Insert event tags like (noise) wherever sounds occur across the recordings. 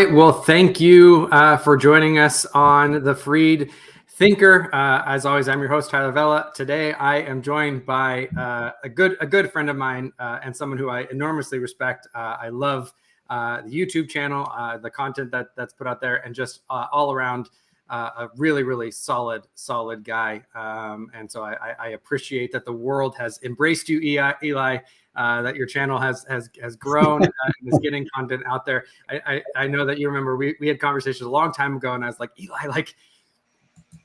Right. Well, thank you uh, for joining us on the Freed Thinker. Uh, as always, I'm your host Tyler Vela. Today, I am joined by uh, a good a good friend of mine uh, and someone who I enormously respect. Uh, I love uh, the YouTube channel, the content that that's put out there, and just all around a really really solid solid guy. Um, and so I, I, appreciate that the world has embraced you, Eli uh, that your channel has has has grown (laughs) uh, and is getting content out there. I, I, I know that you remember we, we had conversations a long time ago, and I was like, Eli, like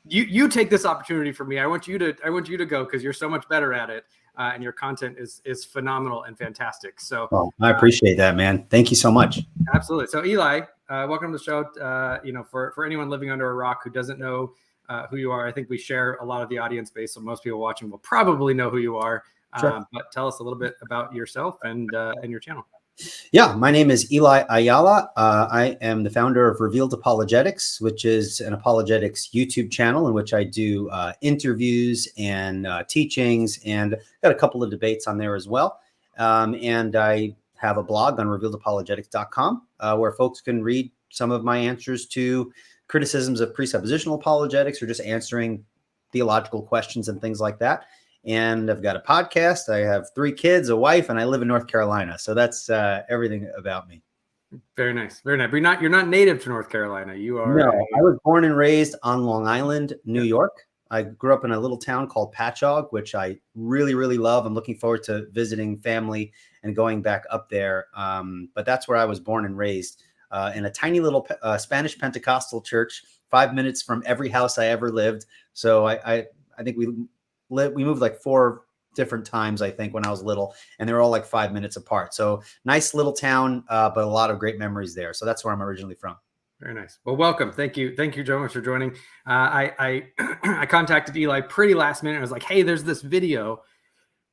you you take this opportunity for me. I want you to I want you to go because you're so much better at it. Uh, and your content is is phenomenal and fantastic. So oh, I appreciate that, man. Thank you so much. Absolutely. So Eli, uh, welcome to the show. Uh, you know, for for anyone living under a rock who doesn't know uh, who you are, I think we share a lot of the audience base. So most people watching will probably know who you are. Sure. Um, but tell us a little bit about yourself and uh, and your channel. Yeah, my name is Eli Ayala. Uh, I am the founder of Revealed Apologetics, which is an apologetics YouTube channel in which I do uh, interviews and uh, teachings, and got a couple of debates on there as well. Um, and I have a blog on revealedapologetics.com uh, where folks can read some of my answers to criticisms of presuppositional apologetics or just answering theological questions and things like that and I've got a podcast. I have three kids, a wife, and I live in North Carolina. So that's uh, everything about me. Very nice, very nice. But you're not you're not native to North Carolina. You are. No, I was born and raised on Long Island, New York. I grew up in a little town called Patchogue, which I really really love. I'm looking forward to visiting family and going back up there. Um, but that's where I was born and raised uh, in a tiny little uh, Spanish Pentecostal church, five minutes from every house I ever lived. So I, I I think we we moved like four different times i think when i was little and they were all like five minutes apart. So nice little town uh, but a lot of great memories there. So that's where i'm originally from. Very nice. Well welcome. Thank you. Thank you so much for joining. Uh, i i (clears throat) i contacted eli pretty last minute. I was like hey there's this video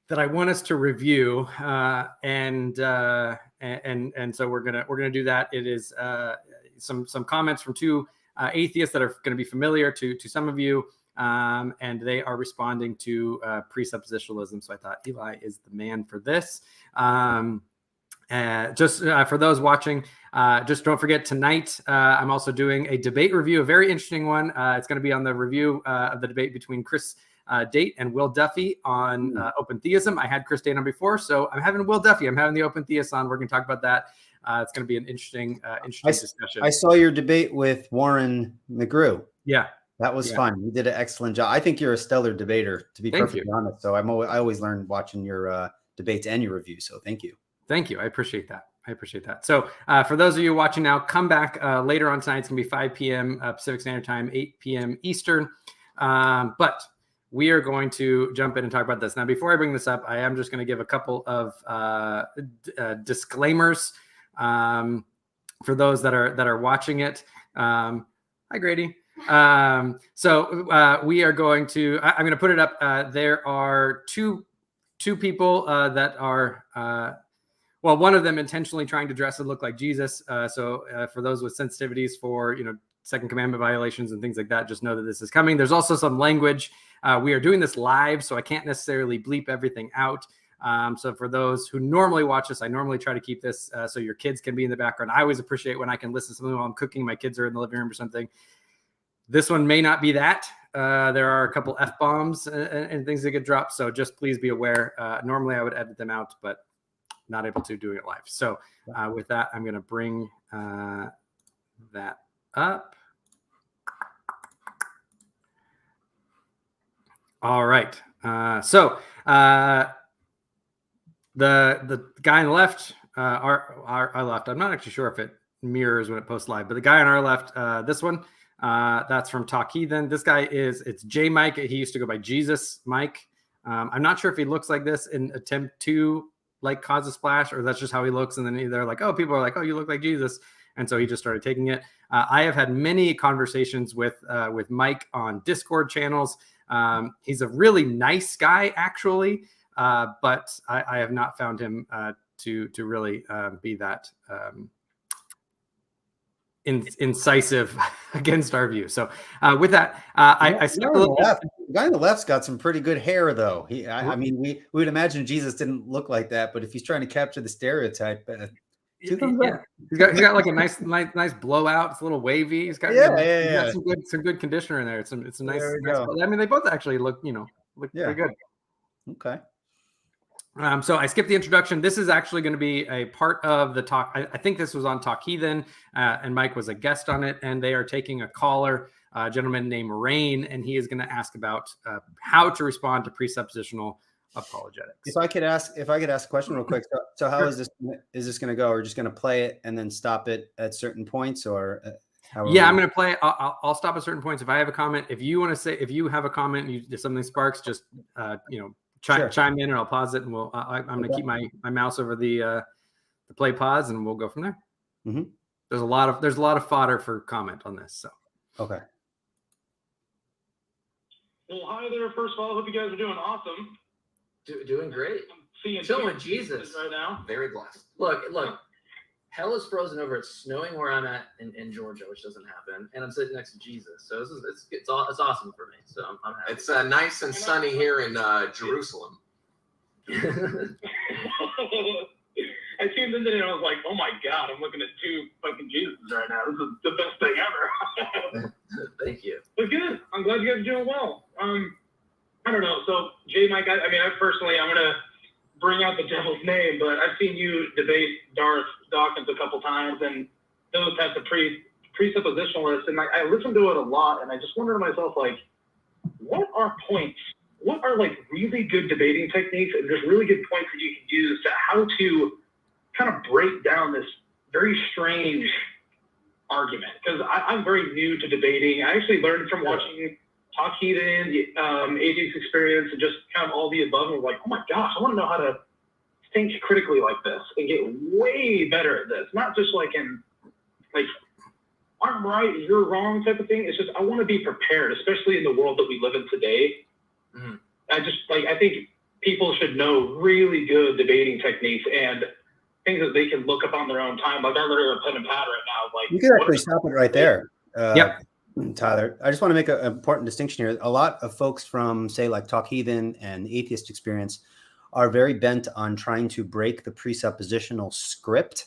that i want us to review uh, and uh, and and so we're gonna we're gonna do that it is uh, some some comments from two uh, atheists that are going to be familiar to to some of you um, and they are responding to uh, presuppositionalism. So I thought Eli is the man for this. Um, uh, just for those watching, uh, just don't forget tonight. Uh, I'm also doing a debate review, a very interesting one. Uh, it's going to be on the review of the debate between Chris Date and Will Duffy on hmm. open theism. I had Chris on before, so I'm having Will Duffy. I'm having the open theist on. We're going to talk about that. it's going to be an interesting, interesting I, discussion. I saw your debate with Warren McGrew. Yeah, that was yeah. fun. You did an excellent job. I think you're a stellar debater, to be thank perfectly you. honest. So I'm always, I always learn watching your uh, debates and your reviews. So thank you. Thank you. I appreciate that. I appreciate that. So uh, for those of you watching now, come back uh, later on tonight. It's gonna be 5 p.m. Uh, Pacific Standard Time, 8 p.m. Eastern. Um, but we are going to jump in and talk about this now. Before I bring this up, I am just going to give a couple of uh, d- uh, disclaimers um, for those that are that are watching it. Um, hi, Grady. Um, so uh, we are going to. I, am going to put it up. Uh, there are two two people uh, that are. Uh, well, one of them intentionally trying to dress and look like Jesus. So for those with sensitivities for you know second commandment violations and things like that, just know that this is coming. There's also some language. we are doing this live, so I can't necessarily bleep everything out. Um, so for those who normally watch this, I normally try to keep this uh, so your kids can be in the background. I always appreciate when I can listen to something while I'm cooking. My kids are in the living room or something. This one may not be that. Uh, there are a couple f bombs and, and, things that get dropped, so just please be aware. Uh, normally, I would edit them out, but not able to doing it live. So, uh, with that, I'm going to bring uh, that up. All right. Uh, so uh, the the guy on the left, our, our our left. I'm not actually sure if it mirrors when it posts live, but the guy on our left, this one uh, that's from Talk Heathen. This guy is it's J Mike. He used to go by Jesus Mike. Um, I'm not sure if he looks like this in attempt to like cause a splash, or that's just how he looks. And then they're like, oh, people are like, oh, you look like Jesus, and so he just started taking it. Uh, I have had many conversations with uh, with Mike on Discord channels. Um, he's a really nice guy, actually, uh, but I, I, have not found him uh, to to really uh, be that. Um, in, incisive (laughs) against our view. So uh, with that, uh, I, I the, left, the guy on the left's got some pretty good hair, though. He, I, I, mean, we, we would imagine Jesus didn't look like that, but if he's trying to capture the stereotype, uh, yeah. He's got he's got like a nice nice nice blowout. It's a little wavy. He's got Yeah, know, yeah, he's got some good some good conditioner in there. It's some it's a nice. Nice. I mean, they both actually look you know look Yeah. pretty good. Okay. Um, so I skipped the introduction. This is actually going to be a part of the talk. I, I think this was on Talk Heathen, uh, and Mike was a guest on it. And they are taking a caller, a gentleman named Rain, and he is going to ask about uh, how to respond to presuppositional apologetics. If I could ask, if I could ask a question real quick. So, so how is this? Is this going to go? We're just going to play it and then stop it at certain points, or uh, how? Yeah, we- I'm going to play. I'll, I'll, I'll stop at certain points. If I have a comment, if you want to say, if you have a comment, and you, if something sparks, just uh, you know, chi- Sure. chime in, and I'll pause it, and we'll. I, I'm going to Okay. keep my my mouse over the uh, the play pause, and we'll go from there. Mm-hmm. There's a lot of there's a lot of fodder for comment on this. So Okay. Well, hi there. First of all, hope you guys are doing awesome. Do, doing great. I'm seeing Chilling with Jesus. right now. Very blessed. Look, look. Hell is frozen over. It's snowing where I'm at in, in Georgia, which doesn't happen, and I'm sitting next to Jesus. So this is it's it's, all, it's awesome for me. So I'm, I'm happy. It's uh, nice and sunny here in uh, (laughs) Jerusalem. I tuned into it and I was like, oh my god, I'm looking at two fucking Jesus right now. This is the best thing ever. (laughs) Thank you. but good. I'm glad you guys are doing well. Um, I don't know. So, Jay, Mike, I, I mean, I personally, I'm gonna bring out the devil's (laughs) name, but I've seen you debate Darth Dawkins a couple times, and those types of pre presuppositionalists, and I, I listen to it a lot, and I just wonder to myself, like, what are points? What are like really good debating techniques and just really good points that you can use to how to kind of break down this very strange argument? Because I'm very new to debating. I actually learned from watching Talk heat Heathen, um, AJ's experience, and just kind of all the above. And was like, oh my gosh, I want to know how to think critically like this and get way better at this. Not just like in like I'm right, you're wrong type of thing. It's just I want to be prepared, especially in the world that we live in today. Mhm. I just like I think people should know really good debating techniques and things that they can look up on their own time. Like I literally have a pen and pad right now. Like You could what actually stop it right there. Uh, Yep. Tyler, I just want to make an important distinction here. A lot of folks from, say, like Talk Heathen and Atheist Experience are very bent on trying to break the presuppositional script.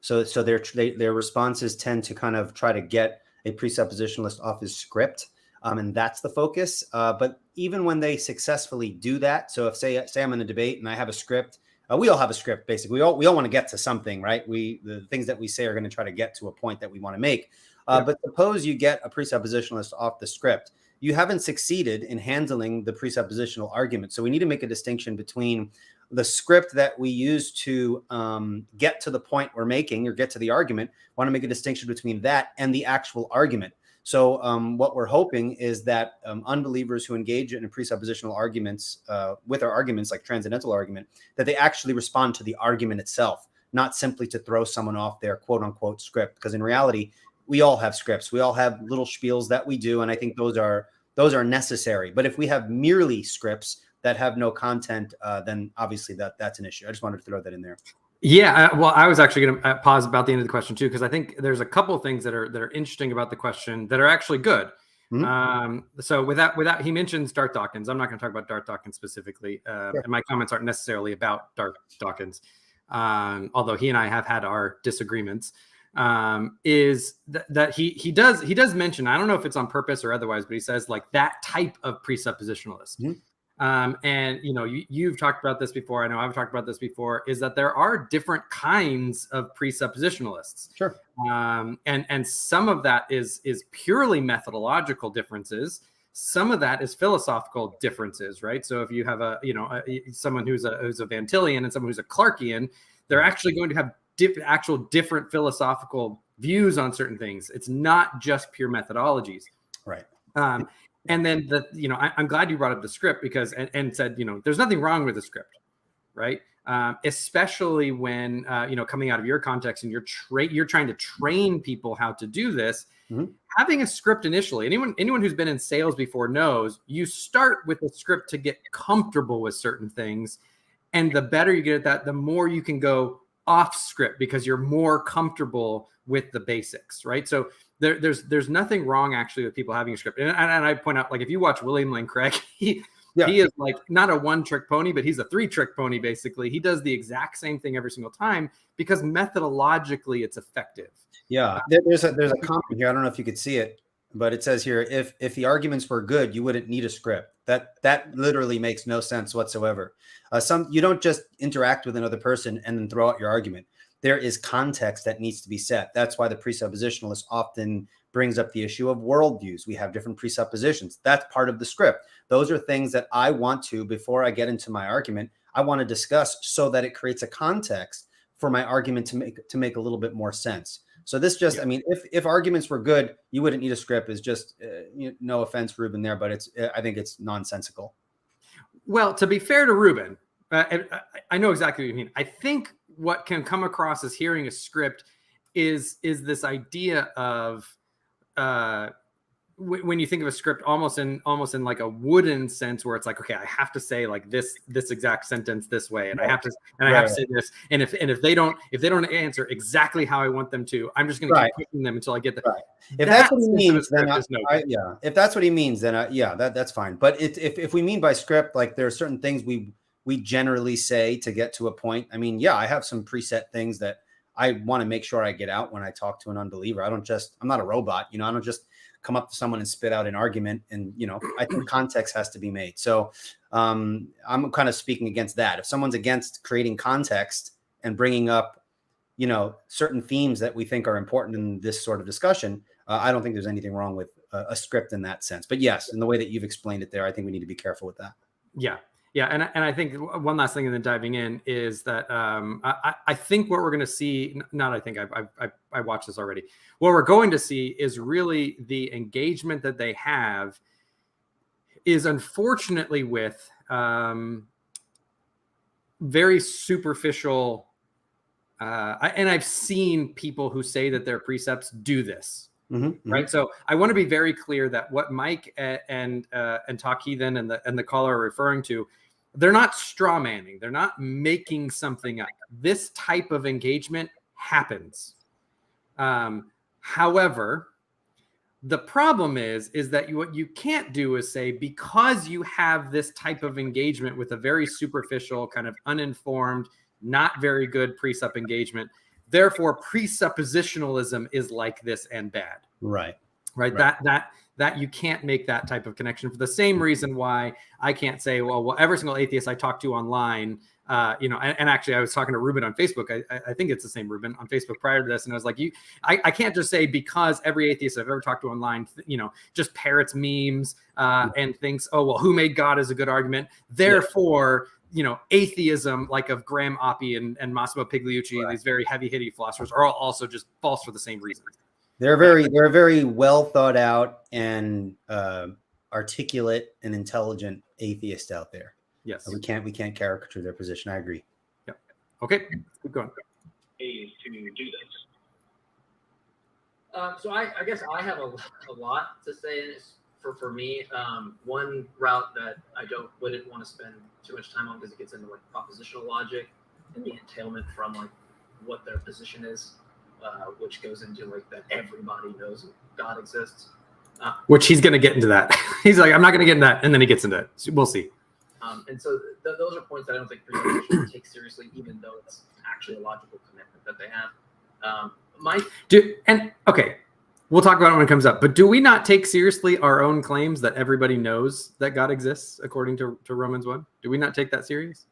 So, so their they, their responses tend to kind of try to get a presuppositionalist off his script, um, and that's the focus. Uh, but even when they successfully do that, so if say say I'm in a debate and I have a script, uh, we all have a script basically. We all we all want to get to something, right? We the things that we say are going to try to get to a point that we want to make. Yeah. But suppose you get a presuppositionalist off the script, you haven't succeeded in handling the presuppositional argument. So we need to make a distinction between the script that we use to um, get to the point we're making or get to the argument. Want to make a distinction between that and the actual argument. So um, what we're hoping is that um, unbelievers who engage in presuppositional arguments uh, with our arguments, like transcendental argument, that they actually respond to the argument itself, not simply to throw someone off their quote unquote script. Because in reality, we all have scripts. We all have little spiels that we do, and I think those are those are necessary. But if we have merely scripts that have no content, uh, then obviously that that's an issue. I just wanted to throw that in there. Yeah, uh, well, I was actually going to uh, pause about the end of the question too, because I think there's a couple of things that are that are interesting about the question that are actually good. Mhm. Um, so without without he mentions Darth Dawkins, I'm not going to talk about Darth Dawkins specifically, uh, Sure. and my comments aren't necessarily about Darth Dawkins, um, although he and I have had our disagreements. Um, is th- that he he does he does mention I don't know if it's on purpose or otherwise, but he says like that type of presuppositionalist. Mhm. Um, and you know, you, you've talked about this before. I know I've talked about this before. Is that there are different kinds of presuppositionalists, Sure. um, and and some of that is is purely methodological differences. Some of that is philosophical differences, right? So if you have a you know a, someone who's a who's a Van Tillian and someone who's a Clarkian, they're actually going to have actual different philosophical views on certain things. It's not just pure methodologies. Right. Um, and then the you know I, am glad you brought up the script because and, and said you know there's nothing wrong with the script, right? Um, especially when uh, you know coming out of your context and you're tra- you're trying to train people how to do this. Mhm. Having a script initially, anyone anyone who's been in sales before knows you start with a script to get comfortable with certain things, and the better you get at that, the more you can go off script because you're more comfortable with the basics, right? So there, there's there's nothing wrong actually with people having a script. And, and, and I point out, like if you watch William Lane Craig, (laughs) he Yeah. He is like not a one trick pony, but he's a three trick pony basically. He does the exact same thing every single time because methodologically it's effective. Yeah, uh, there's a there's a comment here. I don't know if you could see it, but it says here if if the arguments were good, you wouldn't need a script. That that literally makes no sense whatsoever. Uh, some you don't just interact with another person and then throw out your argument. There is context that needs to be set. That's why the presuppositionalist often brings up the issue of worldviews. We have different presuppositions. That's part of the script. Those are things that I want to before I get into my argument. I want to discuss so that it creates a context for my argument to make to make a little bit more sense. So this just, Yeah. I mean, if if arguments were good, you wouldn't need a script. Is just, uh, you know, no offense, Ruben, there, but it's, I think it's nonsensical. Well, to be fair to Ruben, uh, I, I know exactly what you mean. I think what can come across as hearing a script is is this idea of uh, w- when you think of a script almost in almost in like a wooden sense where it's like okay i have to say like this this exact sentence this way and i have to and i have to say this and if and if they don't if they don't answer exactly how i want them to i'm just going Right. to keep pushing them until i get the Right. If that's what he That sense of a means, then I, no I- yeah. If that's what he means, then I, yeah, that that's fine. But it, if if we mean by script, like there are certain things we we generally say to get to a point. I mean, yeah, I have some preset things that I want to make sure I get out when I talk to an unbeliever. I don't just I'm not a robot, you know. I don't just come up to someone and spit out an argument. And you know, I think (clears throat) context has to be made. So um, I'm kind of speaking against that. If someone's against creating context and bringing up you know certain themes that we think are important in this sort of discussion uh, i don't think there's anything wrong with a, a script in that sense but yes in the way that you've explained it there i think we need to be careful with that Yeah, yeah, and I- and I think one last thing, and then diving in is that um, I, I- think what we're going to see, not I think I I, I I watched this already. What we're going to see is really the engagement that they have is unfortunately with um, very superficial. Uh, I- and I've seen people who say that their precepts do this Mhm, mhm. right? So I want to be very clear that what Mike and uh, and Talk Heathen and the and the caller are referring to, they're not straw manning. They're not making something up. This type of engagement happens. Um, however, the problem is is that you, what you can't do is say because you have this type of engagement with a very superficial kind of uninformed not very good precept engagement therefore presuppositionalism is like this and bad right right? Right. That that that you can't make that type of connection for the same reason why I can't say, well, well, every single atheist I talk to online, uh, you know, and, and actually I was talking to Ruben on Facebook. I, I- think it's the same Ruben on Facebook prior to this, and I was like, you, I, I can't just say because every atheist I've ever talked to online, you know, just parrots memes uh, and thinks, oh well, who made God is a good argument. Therefore. You know, atheism like of Graham Oppy and, and Massimo Pigliucci, Right. these very heavy-hitting philosophers, are all also just false for the same reason. They're very they're very well thought out and uh, articulate and intelligent atheist out there Yes. we can't we can't caricature their position i agree Yeah. Okay, keep going. ways to do this. Um, so I, I guess I have a, a lot to say in this for, for me. Um, one route that I don't wouldn't want to spend too much time on because it gets into like propositional logic and the entailment from like what their position is, uh, which goes into like that everybody knows God exists. Which he's going to get into that. (laughs) he's like, I'm not going to get into that, and then he gets into it. So We'll see. Um, and so th- those are points that I don't think presupposition take seriously, even though it's actually a logical commitment that they have. Um, my Do and okay, we'll talk about it when it comes up. But do we not take seriously our own claims that everybody knows that God exists according to, to Romans one? Do we not take that serious?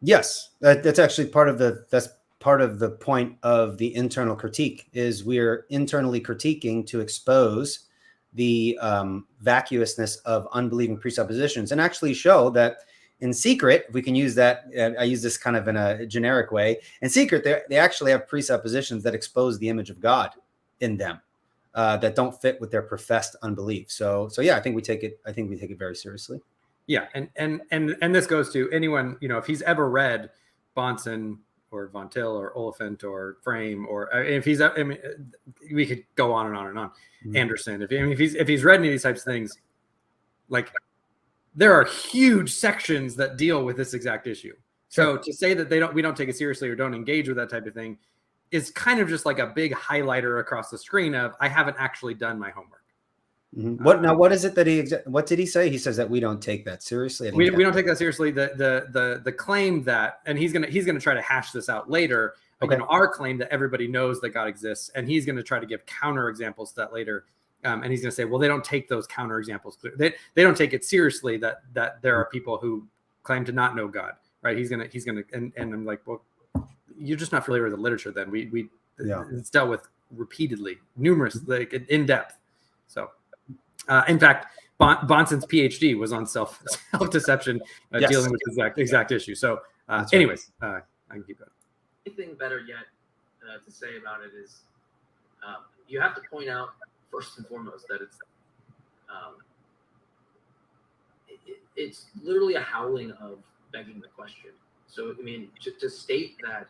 Yes, that, that's actually part of the that's part of the point of the internal critique is we're internally critiquing to expose the um, vacuousness of unbelieving presuppositions and actually show that in secret, we can use that, I use this kind of in a generic way. In secret, they they actually have presuppositions that expose the image of God in them uh, that don't fit with their professed unbelief. So, so yeah, I think we take it. I think we take it very seriously. Yeah, and and and and this goes to anyone you know if he's ever read Bahnsen or Von or Oliphint or Frame or if he's I mean we could go on and on and on. Mhm. Anderson, if I mean, if he's if he's read any of these types of things, like there are huge sections that deal with this exact issue. So to say that they don't we don't take it seriously or don't engage with that type of thing is kind of just like a big highlighter across the screen of I haven't actually done my homework. Mhm. What now? What is it that he? What did he say? He says that we don't take that seriously. We, we don't take that seriously. The the the the claim that, and he's gonna he's gonna try to hash this out later. Okay. Know, our claim that everybody knows that God exists, and he's gonna try to give counter examples to that later. Um, and he's gonna say, well, they don't take those counter examples. They they don't take it seriously that that there are people who claim to not know God, right? He's gonna he's gonna and and I'm like, well, you're just not familiar with the literature. Then we we Yeah. it's dealt with repeatedly, numerous, like in depth. So, uh, in fact, bon- Bahnsen's PhD was on self (laughs) self deception, uh, Yes. dealing with the exact exact issue. So, uh, That's right. anyways, uh, I can keep going. Anything better yet uh, to say about it is um, you have to point out first and foremost that it's um, it, it- it's literally a howling of begging the question. So I mean, to, to state that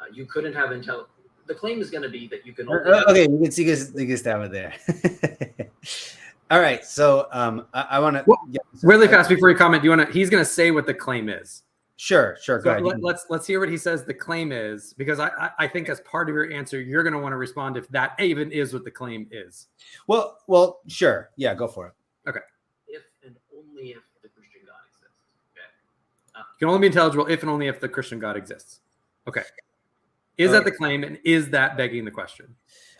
uh, you couldn't have intel, the claim is going to be that you can only Uh, have- okay, you can see this. You can stab it there. (laughs) All right, so um, I, I want to Well, Really fast before you comment, do you want to? He's going to say what the claim is. Sure, sure. Go So ahead. let, let's let's hear what he says the claim is, because I I, I think as part of your answer, you're going to want to respond if that even is what the claim is. Well, well, sure. Yeah, go for it. Okay. If and only if the Christian God exists. Okay. You can only be intelligible if and only if the Christian God exists. Okay. Is that the claim, and is that begging the question?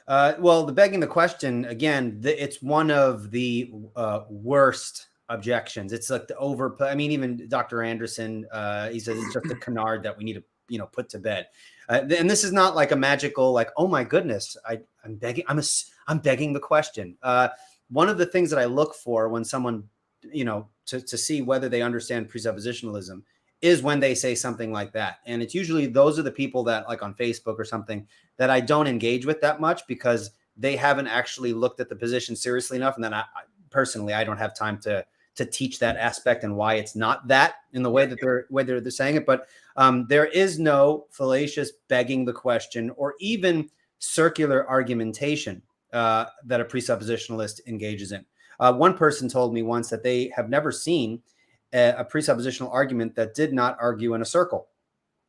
Uh, well, the begging the question again, the, it's one of the uh, worst objections. It's like the over. I mean, even Dr. Anderson, uh, he says it's just a canard that we need to, you know, put to bed. Uh, and this is not like a magical, like, oh my goodness, I, I'm begging, I'm a, I'm begging the question. Uh, one of the things that I look for when someone, you know, to, to see whether they understand presuppositionalism is when they say something like that. And it's usually those are the people that, like on Facebook or something, that I don't engage with that much because they haven't actually looked at the position seriously enough. And then I, I personally, I don't have time to to teach that aspect and why it's not that in the way that they're whether they're saying it. But um, there is no fallacious begging the question or even circular argumentation uh, that a presuppositionalist engages in. Uh, one person told me once that they have never seen a, a presuppositional argument that did not argue in a circle.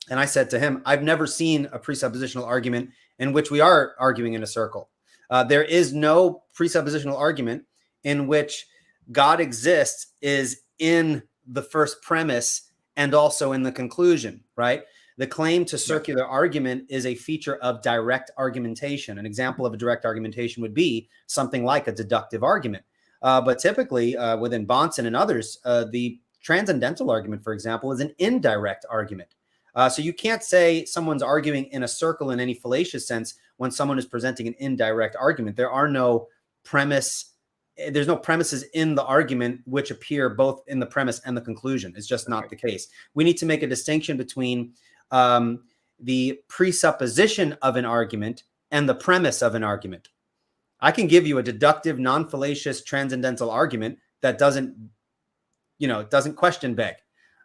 And I said to him, I've never seen a presuppositional argument in which we are arguing in a circle. Uh, there is no presuppositional argument in which God exists is in the first premise and also in the conclusion, right? The claim to circular argument is a feature of direct argumentation. An example of a direct argumentation would be something like a deductive argument. Uh, but typically, uh, within Bahnsen and others, uh, the transcendental argument, for example, is an indirect argument. Uh, so you can't say someone's arguing in a circle in any fallacious sense when someone is presenting an indirect argument. There are no premise. eh, There's no premises in the argument which appear both in the premise and the conclusion. It's just not the case. We need to make a distinction between um, the presupposition of an argument and the premise of an argument. I can give you a deductive, non-fallacious, transcendental argument that doesn't, you know, it doesn't question beg,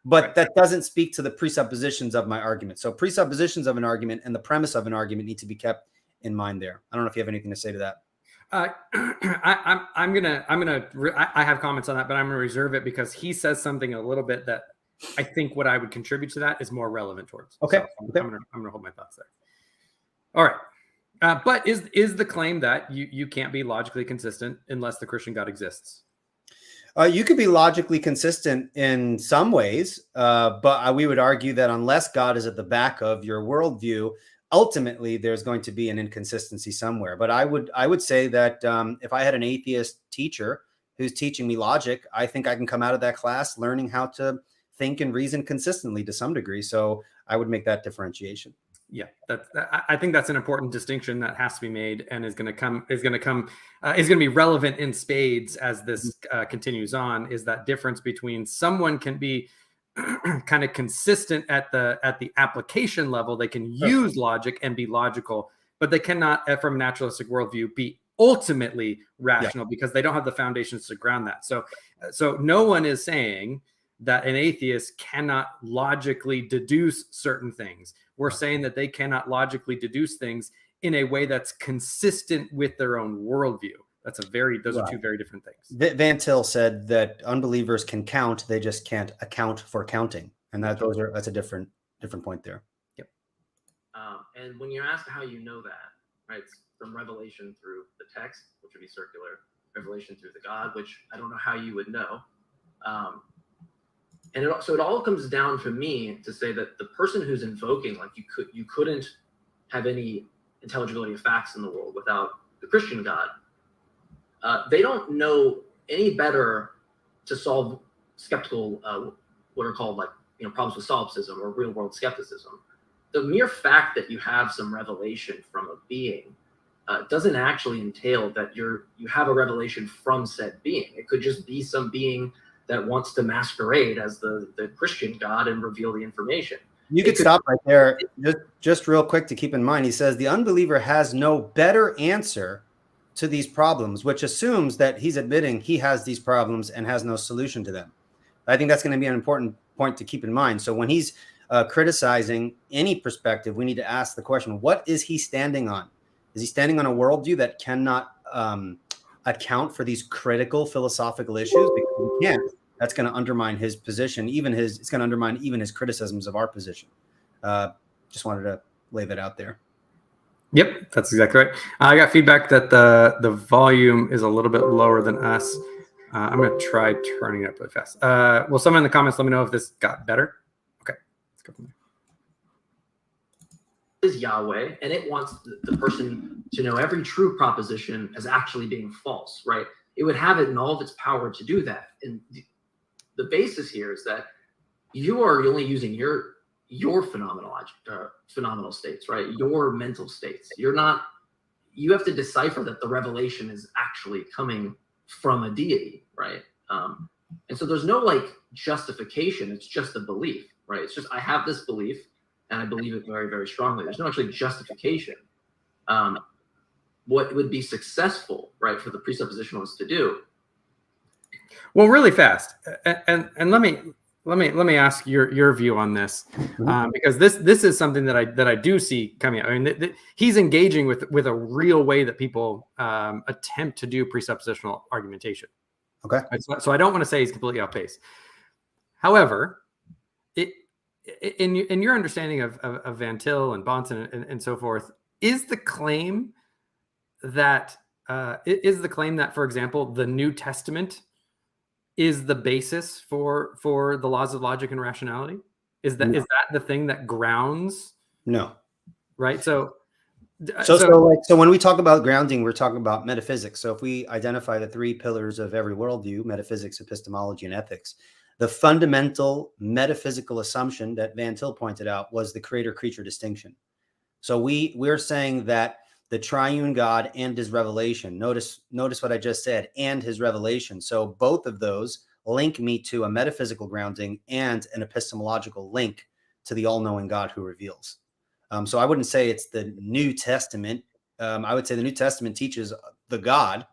but Right. that doesn't speak to the presuppositions of my argument. So presuppositions of an argument and the premise of an argument need to be kept in mind there. I don't know if you have anything to say to that. Uh, (clears throat) I, I'm I'm gonna I'm gonna re- I, I have comments on that, but I'm gonna reserve it because he says something a little bit that I think what I would contribute to that is more relevant towards. Okay, So I'm, okay. I'm gonna I'm gonna hold my thoughts there. All right. Uh, but is is the claim that you you can't be logically consistent unless the Christian God exists? Uh, you could be logically consistent in some ways, uh, but uh, we would argue that unless God is at the back of your worldview, ultimately there's going to be an inconsistency somewhere. But I would I would say that um, if I had an atheist teacher who's teaching me logic, I think I can come out of that class learning how to think and reason consistently to some degree. So I would make that differentiation. Yeah, that's. I- I think that's an important distinction that has to be made, and is going to come is going to come uh, is going to be relevant in spades as this uh, continues on. Is that difference between someone can be (clears throat) kind of consistent at the at the application level, they can use logic and be logical, but they cannot, uh, from a naturalistic worldview, be ultimately rational because they don't have the foundations to ground that. So, uh, so no one is saying that an atheist cannot logically deduce certain things. We're saying that they cannot logically deduce things in a way that's consistent with their own worldview. That's a very, those are two very different things. V- Van Til said that unbelievers can count; they just can't account for counting, and that those are that's a different different point there. Yep. Um, and when you're asked how you know that, right, it's from revelation through the text, which would be circular, revelation through the God, which I don't know how you would know. Um, and it, so it all comes down for me to say that the person who's invoking, like you could, you couldn't have any intelligibility of facts in the world without the Christian God. Uh, they don't know any better to solve skeptical, uh, what are called like you know problems with solipsism or real world skepticism. The mere fact that you have some revelation from a being uh, doesn't actually entail that you're you have a revelation from said being. It could just be some being that wants to masquerade as the the Christian God and reveal the information. You could stop right there. Just, just real quick to keep in mind, he says the unbeliever has no better answer to these problems, which assumes that he's admitting he has these problems and has no solution to them. I think that's going to be an important point to keep in mind. So when he's uh, criticizing any perspective, we need to ask the question: What is he standing on? Is he standing on a worldview that cannot um, account for these critical philosophical issues? Because he can't. That's going to undermine his position. Even his, it's going to undermine even his criticisms of our position. Uh, just wanted to lay that out there. Yep, that's exactly right. I got feedback that the the volume is a little bit lower than us. Uh, I'm going to try turning it up really fast. Uh, will someone in the comments let me know if this got better? Okay, let's go from there. Is Yahweh, and it wants the, the person to know every true proposition as actually being false, right? It would have it in all of its power to do that. And the, the basis here is that you are only using your your phenomenal uh, phenomenal states, right? Your mental states. You're not. You have to decipher that the revelation is actually coming from a deity, right? Um, and so there's no like justification. It's just a belief, right? It's just I have this belief and I believe it very, very strongly. There's no actually justification. Um, what would be successful, right, for the presuppositionalists to do? Well, really fast, and, and and let me let me let me ask your your view on this Mm-hmm. um, because this this is something that I that I do see coming out. I mean, th- th- he's engaging with with a real way that people um, attempt to do presuppositional argumentation. Okay. So, so I don't want to say he's completely off base. However, it in in your understanding of of, of Van Til and Bahnsen and, and so forth, is the claim that uh, is the claim that, for example, the New Testament is the basis for for the laws of logic and rationality? Is that is No. that the thing that grounds No. right? So, d- So, so, like, so when we talk about grounding, we're talking about metaphysics. So if we identify the three pillars of every worldview, metaphysics, epistemology, and ethics, the fundamental metaphysical assumption that Van Til pointed out was the creator-creature distinction. So we we're saying that the triune God and his revelation, notice, notice what I just said, and his revelation. So both of those link me to a metaphysical grounding and an epistemological link to the all-knowing God who reveals. Um, so I wouldn't say it's the New Testament. Um, I would say the New Testament teaches the God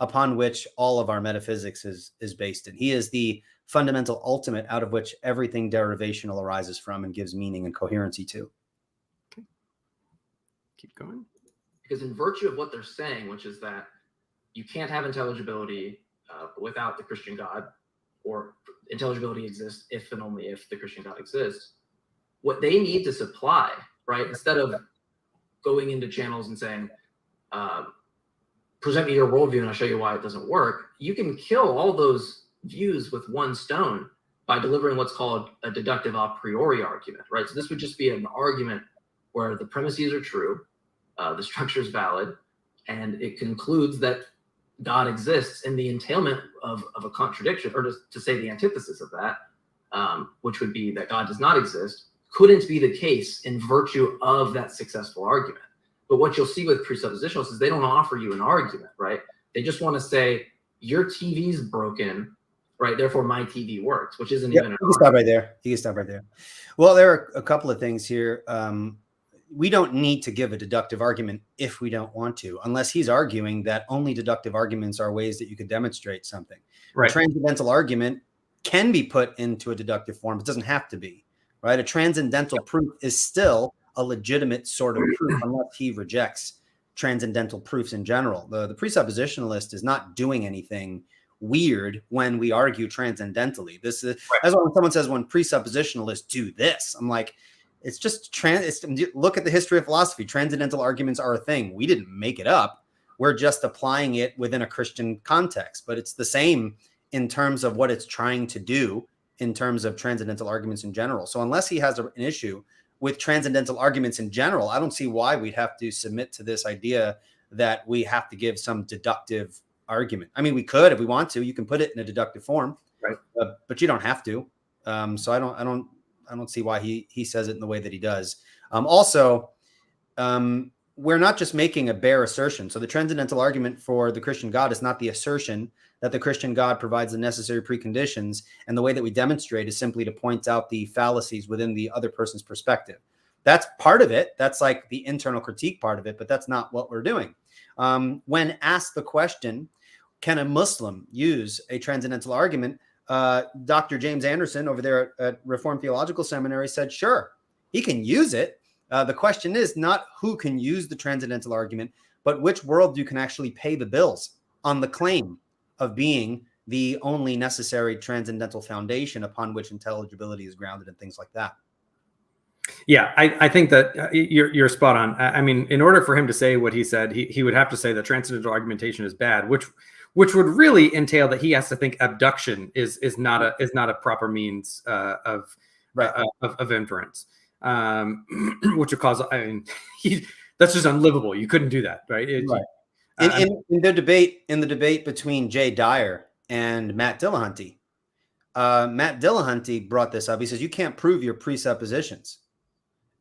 upon which all of our metaphysics is is based in. He is the fundamental ultimate out of which everything derivational arises from and gives meaning and coherency to. Okay. Keep going. Because in virtue of what they're saying, which is that you can't have intelligibility uh, without the Christian God, or intelligibility exists if and only if the Christian God exists. What they need to supply, right, instead of going into channels and saying, um, "Present me your worldview and I'll show you why it doesn't work," you can kill all those views with one stone by delivering what's called a deductive a priori argument, right? So this would just be an argument where the premises are true, uh, the structure is valid, and it concludes that God exists. And the entailment of, of a contradiction, or to, to say the antithesis of that, um, which would be that God does not exist, couldn't be the case in virtue of that successful argument. But what you'll see with presuppositionalists is they don't offer you an argument, right? They just want to say your TV's broken, right? Therefore, my TV works, which isn't Yeah, even you an can stop right there. You can stop right there. Well, there are a couple of things here. Um, we don't need to give a deductive argument if we don't want to, unless he's arguing that only deductive arguments are ways that you could demonstrate something. Right. A transcendental argument can be put into a deductive form. It doesn't have to be, right? A transcendental proof is still a legitimate sort of proof unless he rejects transcendental proofs in general. The, the presuppositionalist is not doing anything weird when we argue transcendentally. This is that's why when someone says when presuppositionalists do this, I'm like, it's just trans. It's, look at the history of philosophy. Transcendental arguments are a thing. We didn't make it up. We're just applying it within a Christian context, but it's the same in terms of what it's trying to do in terms of transcendental arguments in general. So unless he has a, an issue with transcendental arguments in general, I don't see why we'd have to submit to this idea that we have to give some deductive argument. I mean, we could if we want to. You can put it in a deductive form, Right. Uh, but you don't have to. Um, so I don't, I don't, I don't see why he he says it in the way that he does. Um, also, um, we're not just making a bare assertion. So the transcendental argument for the Christian God is not the assertion that the Christian God provides the necessary preconditions, and the way that we demonstrate is simply to point out the fallacies within the other person's perspective. That's part of it. That's like the internal critique part of it, but that's not what we're doing. Um, when asked the question, can a Muslim use a transcendental argument? Uh, Dr. James Anderson over there at, at Reformed Theological Seminary said, sure, he can use it. Uh, the question is not who can use the transcendental argument, but which worldview can actually pay the bills on the claim of being the only necessary transcendental foundation upon which intelligibility is grounded and things like that. Yeah, I, I think that uh, you're you're spot on. I I mean, in order for him to say what he said, he, he would have to say that transcendental argumentation is bad, which which would really entail that he has to think abduction is is not a is not a proper means uh, of, Right. uh, of of inference, um, (clears throat) which would cause. I mean, (laughs) he, that's just unlivable. You couldn't do that, right? It- Right. uh, In, in, in the debate, in the debate between Jay Dyer and Matt Dillahunty, uh, Matt Dillahunty brought this up. He says you can't prove your presuppositions,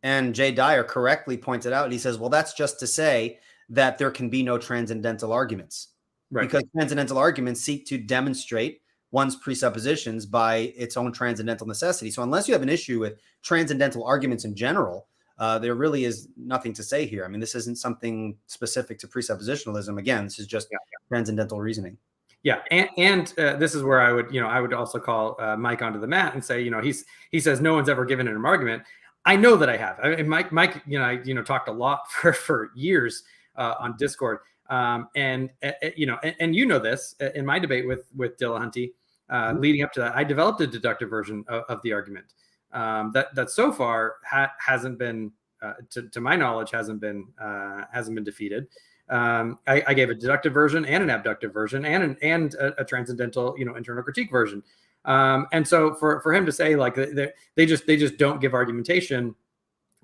and Jay Dyer correctly pointed out. He says, "Well, that's just to say that there can be no transcendental arguments, right. because transcendental arguments seek to demonstrate one's presuppositions by its own transcendental necessity. So, unless you have an issue with transcendental arguments in general." Uh, there really is nothing to say here. I mean, this isn't something specific to presuppositionalism. Again, this is just Yeah. transcendental reasoning. Yeah, and, and uh, this is where I would, you know, I would also call uh, Mike onto the mat and say, you know, he's he says no one's ever given an argument. I know that I have. I mean, Mike, Mike, you know, I you know talked a lot (laughs) for for years uh, on Discord, um, and uh, you know, and, and you know this uh, in my debate with with Dillahunty, uh, Mhm. leading up to that, I developed a deductive version of, of the argument um, that that so far ha- hasn't been, uh, to, to my knowledge, hasn't been uh, hasn't been defeated um, I, I gave a deductive version and an abductive version and an, and a, a transcendental, you know, internal critique version. Um, and so for for him to say like they, they just they just don't give argumentation,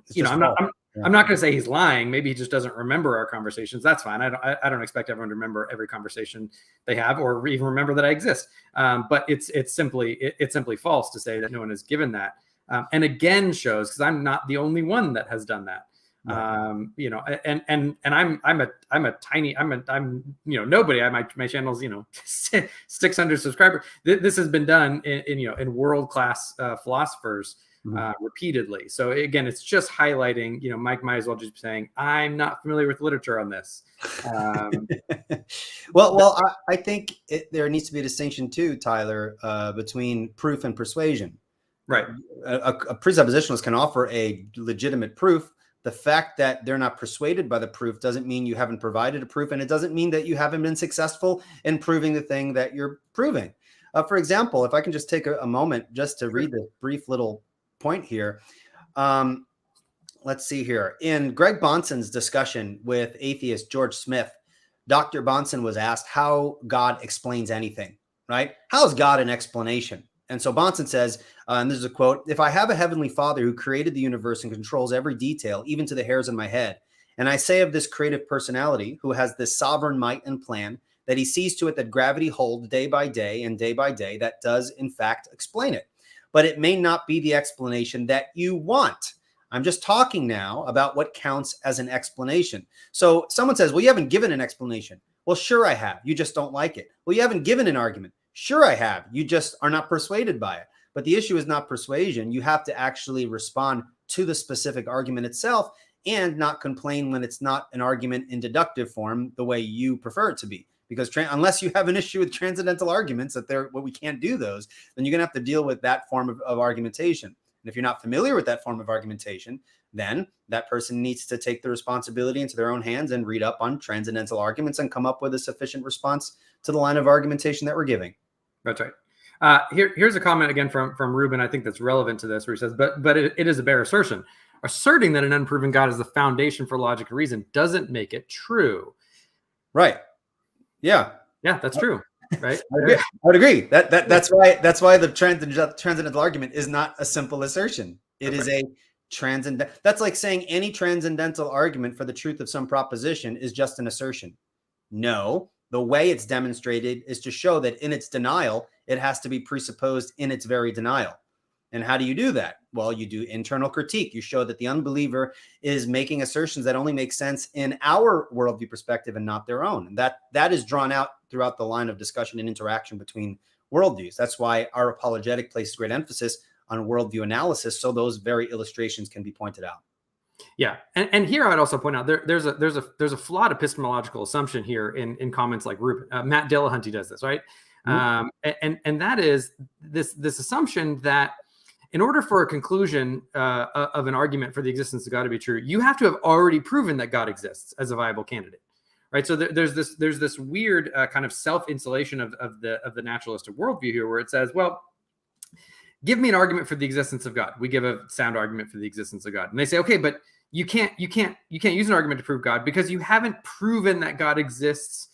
It's you know, I'm not. I'm, Yeah. I'm not going to say he's lying. Maybe he just doesn't remember our conversations. That's fine. I don't I, I don't expect everyone to remember every conversation they have or even remember that I exist. Um, but it's it's simply it, it's simply false to say that no one has given that. Um, and again shows because I'm not the only one that has done that um you know and and and i'm i'm a i'm a tiny i'm a i'm you know nobody i my my channel's you know (laughs) 600 subscribers Th- this has been done in, in you know in world class uh, philosophers Mhm. uh, repeatedly so again it's just highlighting you know mike might as well just be saying i'm not familiar with literature on this um (laughs) well, well, I, I think it, there needs to be a distinction too, Tyler, uh, between proof and persuasion. right A, a, a presuppositionalist can offer a legitimate proof. The fact that they're not persuaded by the proof doesn't mean you haven't provided a proof, and it doesn't mean that you haven't been successful in proving the thing that you're proving. Uh, for example, if I can just take a, a moment just to read this brief little point here. Um, let's see here. In Greg Bahnsen's discussion with atheist George Smith, Dr. Bahnsen was asked how God explains anything, right? How is God an explanation? And so Bahnsen says, uh, and this is a quote If I have a heavenly father who created the universe and controls every detail, even to the hairs in my head, and I say of this creative personality who has this sovereign might and plan that he sees to it that gravity holds day by day and day by day, that does in fact explain it. But it may not be the explanation that you want. I'm just talking now about what counts as an explanation. So someone says, Well, you haven't given an explanation. Well, sure, I have. You just don't like it. Well, you haven't given an argument. Sure, I have. You just are not persuaded by it. But the issue is not persuasion. You have to actually respond to the specific argument itself and not complain when it's not an argument in deductive form the way you prefer it to be. Because tra- unless you have an issue with transcendental arguments that they're well, we can't do those, then you're gonna have to deal with that form of, of argumentation. And if you're not familiar with that form of argumentation, then that person needs to take the responsibility into their own hands and read up on transcendental arguments and come up with a sufficient response to the line of argumentation that we're giving. That's right. Uh, here, here's a comment again from from Ruben. I think that's relevant to this, where he says, "But but it, it is a bare assertion. Asserting that an unproven God is the foundation for logic and reason doesn't make it true." Right. Yeah. Yeah, that's true. Right. I, agree. I would agree. That that that's why that's why the transcendental, transcendental argument is not a simple assertion. It is a transcendent. That's like saying any transcendental argument for the truth of some proposition is just an assertion. No, the way it's demonstrated is to show that in its denial, it has to be presupposed in its very denial. And how do you do that? Well, you do internal critique. You show that the unbeliever is making assertions that only make sense in our worldview perspective and not their own. And that that is drawn out throughout the line of discussion and interaction between worldviews. That's why our apologetic places great emphasis on worldview analysis, so those very illustrations can be pointed out. Yeah, and, and here I'd also point out there, there's a there's a there's a flawed epistemological assumption here in in comments like Rupert uh, Matt Dillahunty does this right, mm-hmm. um, and and that is this this assumption that in order for a conclusion uh, of an argument for the existence of God to be true, you have to have already proven that God exists as a viable candidate, right? So there, there's this there's this weird uh, kind of self insulation of, of the of the naturalistic worldview here, where it says, well, give me an argument for the existence of God. We give a sound argument for the existence of God, and they say, okay, but you can't you can't you can't use an argument to prove God because you haven't proven that God exists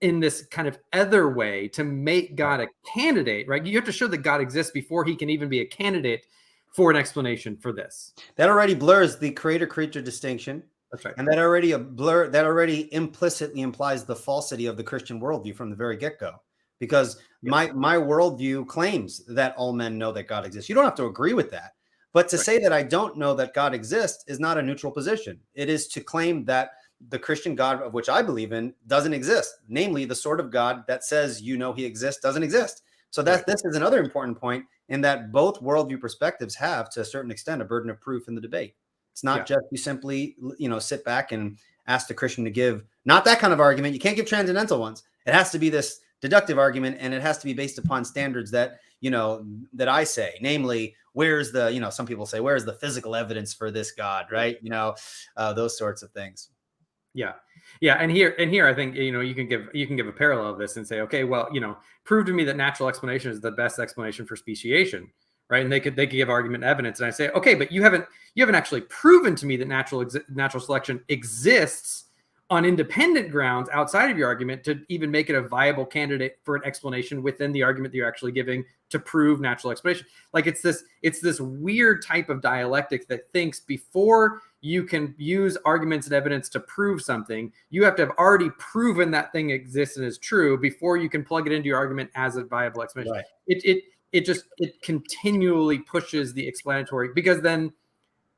in this kind of other way to make God a candidate, right? You have to show that God exists before he can even be a candidate for an explanation for this. That already blurs the creator creature distinction. That's right. And that already a blur that already implicitly implies the falsity of the Christian worldview from the very get-go. Because yep. my my worldview claims that all men know that God exists. You don't have to agree with that. But to right. say that I don't know that God exists is not a neutral position. It is to claim that the Christian God of which I believe in doesn't exist. Namely, the sort of God that says you know he exists doesn't exist. So that right. this is another important point in that both worldview perspectives have, to a certain extent, a burden of proof in the debate. It's not yeah. just you simply you know sit back and ask the Christian to give not that kind of argument. You can't give transcendental ones. It has to be this deductive argument, and it has to be based upon standards that you know that I say, namely, where's the you know some people say where's the physical evidence for this God, right? You know, uh, those sorts of things. Yeah. Yeah, and here and here I think you know you can give you can give a parallel of this and say okay, well, you know, prove to me that natural explanation is the best explanation for speciation, right? And they could they could give argument and evidence and I say, "Okay, but you haven't you haven't actually proven to me that natural natural selection exists on independent grounds outside of your argument to even make it a viable candidate for an explanation within the argument that you're actually giving to prove natural explanation like it's this it's this weird type of dialectic that thinks before you can use arguments and evidence to prove something you have to have already proven that thing exists and is true before you can plug it into your argument as a viable explanation right. it, it it just it continually pushes the explanatory because then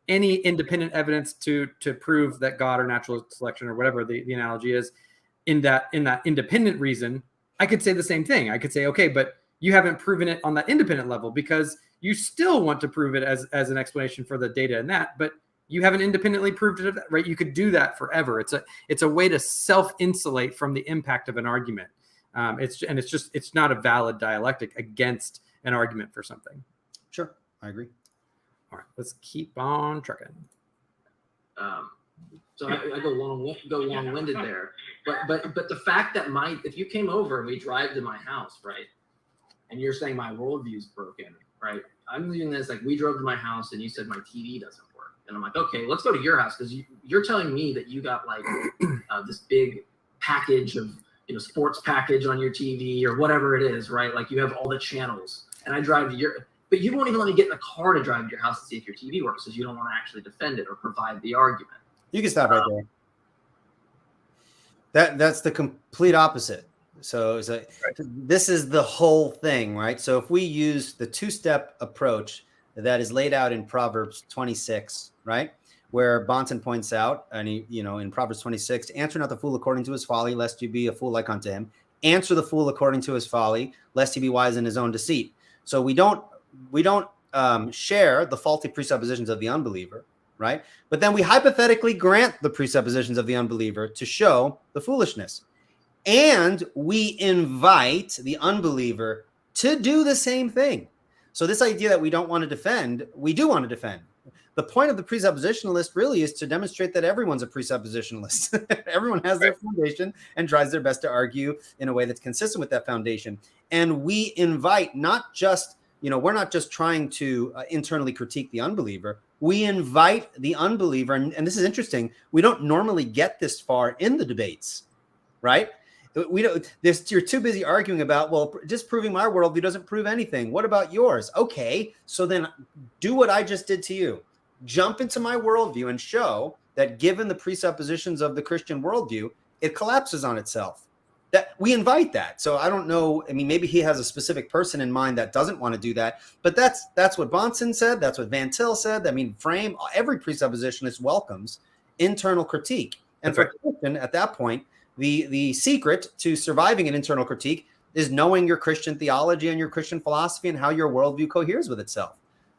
any independent evidence to to prove that God or natural selection or whatever the, the analogy is in that in that independent reason, I could say the same thing. I could say, okay, but you haven't proven it on that independent level because you still want to prove it as as an explanation for the data in that, but you haven't independently proved it right? You could do that forever. It's a it's a way to self insulate from the impact of an argument. Um, it's and it's just it's not a valid dialectic against an argument for something. Sure. I agree all right, let's keep on trucking. Um, so I, I, go long, go long-winded there, but but but the fact that my if you came over and we drive to my house, right, and you're saying my worldview is broken, right? I'm using this like we drove to my house and you said my TV doesn't work, and I'm like, okay, let's go to your house because you, you're telling me that you got like (clears throat) uh, this big package of you know sports package on your TV or whatever it is, right? Like you have all the channels, and I drive to your but you won't even let me get in the car to drive to your house to see if your TV works because you don't want to actually defend it or provide the argument. You can stop right um, there. That that's the complete opposite. So it's right. this is the whole thing, right? So if we use the two-step approach that is laid out in Proverbs 26, right? Where Bahnsen points out, and he, you know, in Proverbs 26, answer not the fool according to his folly, lest you be a fool like unto him. Answer the fool according to his folly, lest he be wise in his own deceit. So we don't we don't um, share the faulty presuppositions of the unbeliever, right? But then we hypothetically grant the presuppositions of the unbeliever to show the foolishness. And we invite the unbeliever to do the same thing. So, this idea that we don't want to defend, we do want to defend. The point of the presuppositionalist really is to demonstrate that everyone's a presuppositionalist. (laughs) Everyone has their foundation and tries their best to argue in a way that's consistent with that foundation. And we invite not just you know, we're not just trying to uh, internally critique the unbeliever. We invite the unbeliever, and, and this is interesting. We don't normally get this far in the debates. right? We don't. This you're too busy arguing about. Well, just proving my worldview doesn't prove anything. What about yours? Okay, so then do what I just did to you. Jump into my worldview and show that, given the presuppositions of the Christian worldview, it collapses on itself. That we invite that. So I don't know. I mean, maybe he has a specific person in mind that doesn't want to do that. But that's that's what Bahnsen said. That's what Van Til said. I mean, Frame every presuppositionist welcomes internal critique. And That's for Christian, at that point, the the secret to surviving an internal critique is knowing your Christian theology and your Christian philosophy and how your worldview coheres with itself.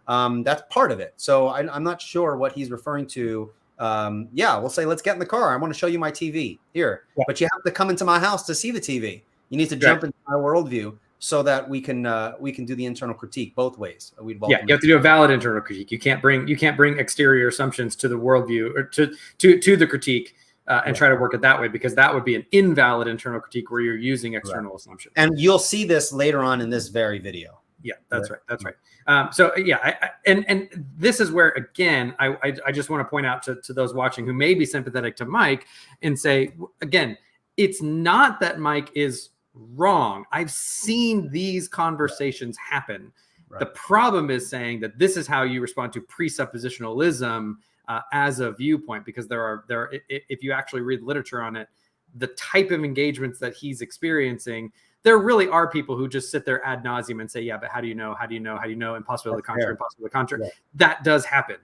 Um, that's part of it. So I, I'm not sure what he's referring to. Um, yeah, we'll say, let's get in the car. I want to show you my TV here, Yeah. but you have to come into my house to see the TV. You need to jump into my worldview so that we can uh, we can do the internal critique both ways. We'd Yeah, you have to do a valid internal critique. You can't bring you can't bring exterior assumptions to the worldview or to to to the critique uh, and Yeah. try to work it that way because that would be an invalid internal critique where you're using external assumptions. and you'll see this later on in this very video. Yeah, that's right. That's right. Um, so yeah, I, I, and and this is where again, I I, I just want to point out to, to those watching who may be sympathetic to Mike and say again, it's not that Mike is wrong. I've seen these conversations happen. The problem is saying that this is how you respond to presuppositionalism uh, as a viewpoint, because there are there. If you actually read literature on it, the type of engagements that he's experiencing, there really are people who just sit there ad nauseum and say, "Yeah, but how do you know? How do you know? How do you know? Impossible the fair. impossible the contrary." Yeah. That does happen,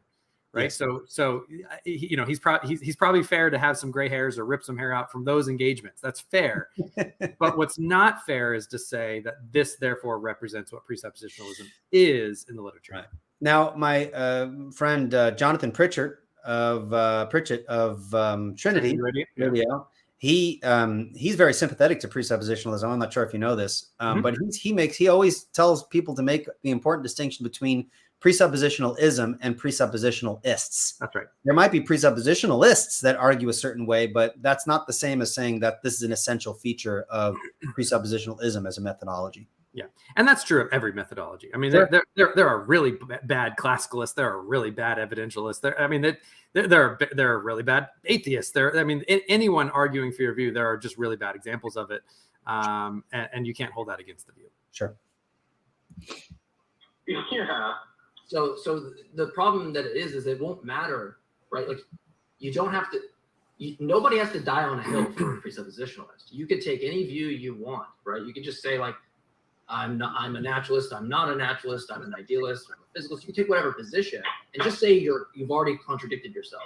right? Yes. So, so you know, he's probably he's, he's probably fair to have some gray hairs or rip some hair out from those engagements. That's fair. (laughs) but what's not fair is to say that this therefore represents what presuppositionalism is in the literature. Right. Now, my uh, friend uh, Jonathan Pritchard of uh, Pritchett of um, Trinity? Yeah. Radio, he um, he's very sympathetic to presuppositionalism. I'm not sure if you know this, um, Mhm. but he's, he makes he always tells people to make the important distinction between presuppositionalism and presuppositionalists. That's right. There might be presuppositionalists that argue a certain way, but that's not the same as saying that this is an essential feature of (clears throat) presuppositionalism as a methodology. Yeah, and that's true of every methodology. I mean, Sure. there, there, there are really b- bad classicalists. There are really bad evidentialists. There, I mean, there, there, there are there are really bad atheists. There, I mean, anyone arguing for your view, there are just really bad examples of it, um, and, and you can't hold that against the view. Sure. Yeah. So, so the problem that it is is it won't matter, right? Like, you don't have to. You, nobody has to die on a hill for a presuppositionalist. You could take any view you want, right? You could just say like, I'm not. I'm a naturalist. I'm not a naturalist. I'm an idealist. I'm a physicalist. You can take whatever position and just say you're. You've already contradicted yourself.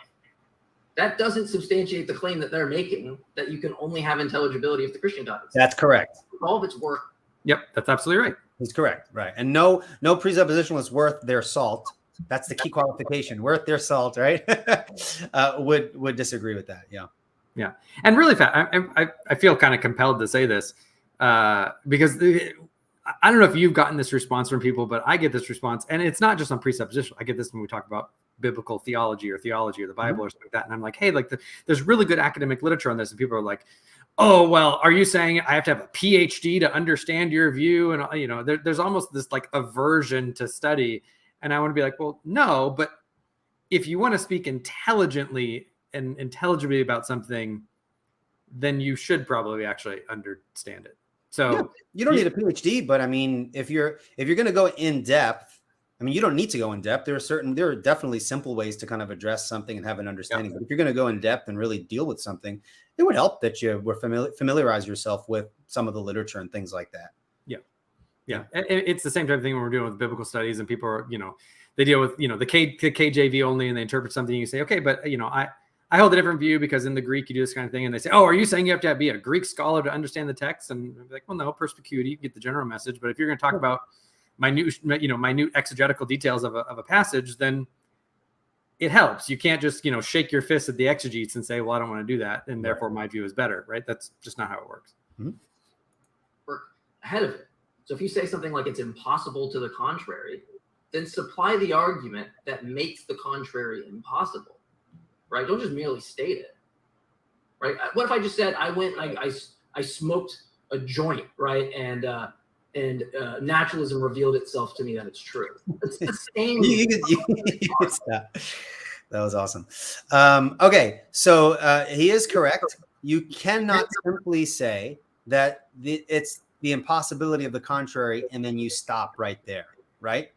That doesn't substantiate the claim that they're making that you can only have intelligibility if the Christian God exists. That's correct. all of its work. Yep, that's absolutely right. He's correct, right? And no, no presupposition was worth their salt. That's the key qualification. Worth their salt, right? (laughs) uh, would would disagree with that. Yeah. Yeah. And really fast, I, I, I feel kind of compelled to say this uh, because the, I don't know if you've gotten this response from people, but I get this response, and it's not just on presupposition. I get this when we talk about biblical theology or theology or the Bible or something like that, and I'm like, hey, like the, there's really good academic literature on this, and people are like, oh, well, are you saying I have to have a PhD to understand your view? And uh, you know, there, there's almost this like aversion to study, and I want to be like, well, no, but if you want to speak intelligently and intelligibly about something, then you should probably actually understand it. So Yeah. You don't Yeah. need a PhD, but I mean, if you're if you're going to go in depth, I mean, you don't need to go in depth. There are certain there are definitely simple ways to kind of address something and have an understanding. But if you're going to go in depth and really deal with something, it would help that you were familiar familiarize yourself with some of the literature and things like that. yeah, yeah, and it's the same type of thing when we're doing with biblical studies and people are, you know, they deal with, you know, the, K, the KJV only and they interpret something. You say, okay, but you know, I, I hold a different view because in the Greek you do this kind of thing, and they say, "Oh, are you saying you have to be a Greek scholar to understand the text?" And I'm like, "Well, no, perspicuity, you get the general message, but if you're going to talk about minute, you know, minute exegetical details of a, of a passage, then it helps. You can't just, you know, shake your fist at the exegetes and say, "Well, I don't want to do that, and therefore my view is better." Right? That's just not how it works. Mm-hmm. work ahead of it. So if you say something like it's impossible to the contrary, then supply the argument that makes the contrary impossible, right? Don't just merely state it, right? Uh, What if I just said I went, I, I, I smoked a joint, right? And uh, and uh, naturalism revealed itself to me that it's true. It's the (laughs) same. You, you could, you, you could. That was awesome. Um, okay, so uh, he is correct. you cannot simply say that the, it's the impossibility of the contrary and then you stop right there, right?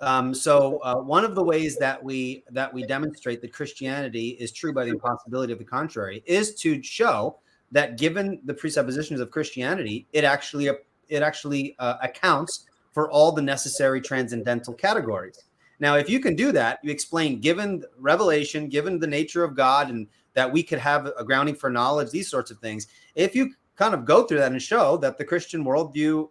Um, so uh, one of the ways that we that we demonstrate that Christianity is true by the impossibility of the contrary is to show that given the presuppositions of Christianity, it actually it actually uh, accounts for all the necessary transcendental categories. Now, if you can do that, you explain given revelation, given the nature of God, and that we could have a grounding for knowledge, these sorts of things. If you kind of go through that and show that the Christian worldview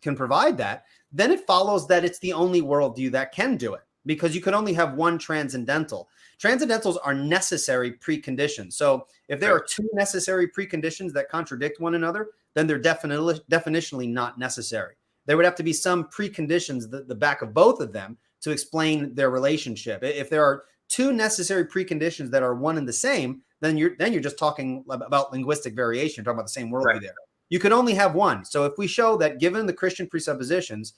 can provide that, then it follows that it's the only worldview that can do it because you can only have one transcendental. Transcendentals are necessary preconditions. So if there are two necessary preconditions that contradict one another, then they're definitely definitionally not necessary. There would have to be some preconditions the, the back of both of them to explain their relationship. If there are two necessary preconditions that are one and the same, then you're then you're just talking about linguistic variation, talking about the same worldview right. there. You can only have one. So if we show that given the Christian presuppositions,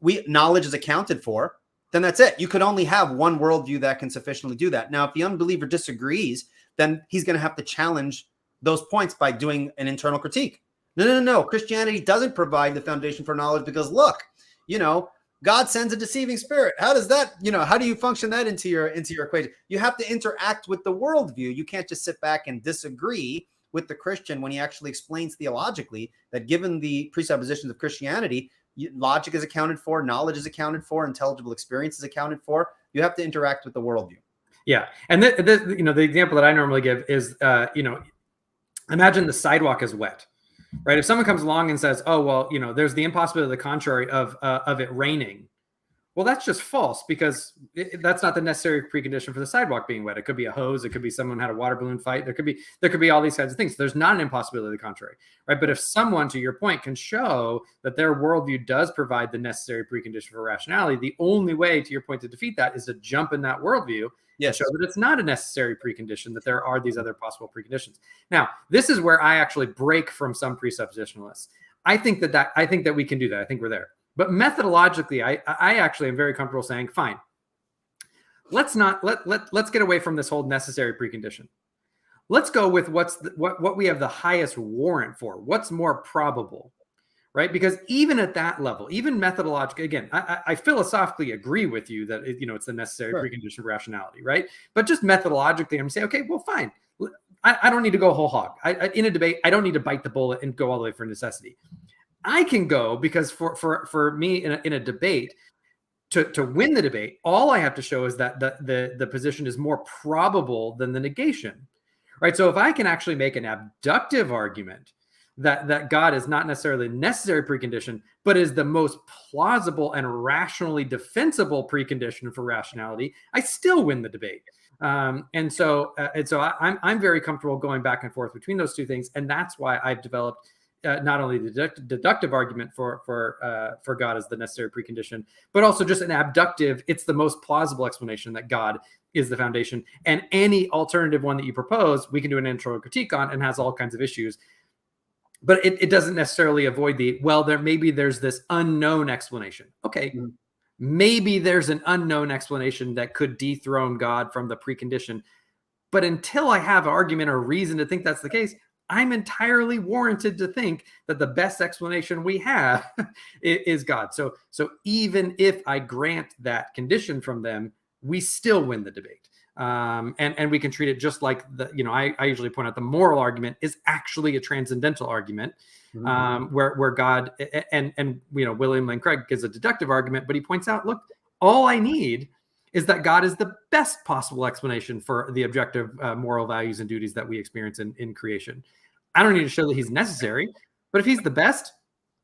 we knowledge is accounted for, then that's it. You could only have one worldview that can sufficiently do that. Now, if the unbeliever disagrees, then he's going to have to challenge those points by doing an internal critique. No, no, no, no. Christianity doesn't provide the foundation for knowledge because look, you know, God sends a deceiving spirit. How does that, you know, how do you function that into your into your equation? You have to interact with the worldview. You can't just sit back and disagree with the Christian when he actually explains theologically that given the presuppositions of Christianity, logic is accounted for, knowledge is accounted for, intelligible experience is accounted for. You have to interact with the worldview. Yeah, and the, the you know the example that I normally give is uh, you know imagine the sidewalk is wet, right? If someone comes along and says, "Oh well, you know, there's the impossibility of the contrary of uh, of it raining," Well, that's just false because it, that's not the necessary precondition for the sidewalk being wet. It could be a hose. It could be someone had a water balloon fight. There could be there could be all these kinds of things. There's not an impossibility of the contrary, right? But if someone, to your point, can show that their worldview does provide the necessary precondition for rationality, the only way, to your point, to defeat that is to jump in that worldview yes. show that it's not a necessary precondition that there are these other possible preconditions. Now, this is where I actually break from some presuppositionalists. I think that that I think that we can do that. I think we're there. But methodologically, I, I actually am very comfortable saying, fine, let's not let, let let's get away from this whole necessary precondition. Let's go with what's the, what what we have the highest warrant for. What's more probable, right? Because even at that level, even methodologically, again, I, I philosophically agree with you that it, you know it's the necessary sure. precondition of rationality, right? But just methodologically, I'm saying, okay, well, fine. I, I don't need to go whole hog. I, in a debate, I don't need to bite the bullet and go all the way for necessity. I can go because for for for me in a, in a debate to to win the debate, all I have to show is that the the the position is more probable than the negation, right? So if I can actually make an abductive argument that that God is not necessarily a necessary precondition, but is the most plausible and rationally defensible precondition for rationality, I still win the debate. Um, and so, uh, and so I, I'm I'm very comfortable going back and forth between those two things, and that's why I've developed uh, not only the deduct- deductive argument for for uh, for God as the necessary precondition, but also just an abductive. It's the most plausible explanation that God is the foundation, and any alternative one that you propose, we can do an intro critique on, and has all kinds of issues. But it, it doesn't necessarily avoid the well. There maybe there's this unknown explanation. Okay, mm-hmm. maybe there's an unknown explanation that could dethrone God from the precondition. But until I have an argument or reason to think that's the case, I'm entirely warranted to think that the best explanation we have (laughs) is God. So, so even if I grant that condition from them, we still win the debate. Um, and and we can treat it just like the you know I, I usually point out the moral argument is actually a transcendental argument mm-hmm. um, where where God and and you know William Lane Craig gives a deductive argument, but he points out, look, all I need is that God is the best possible explanation for the objective uh, moral values and duties that we experience in, in creation. I don't need to show that he's necessary, but if he's the best,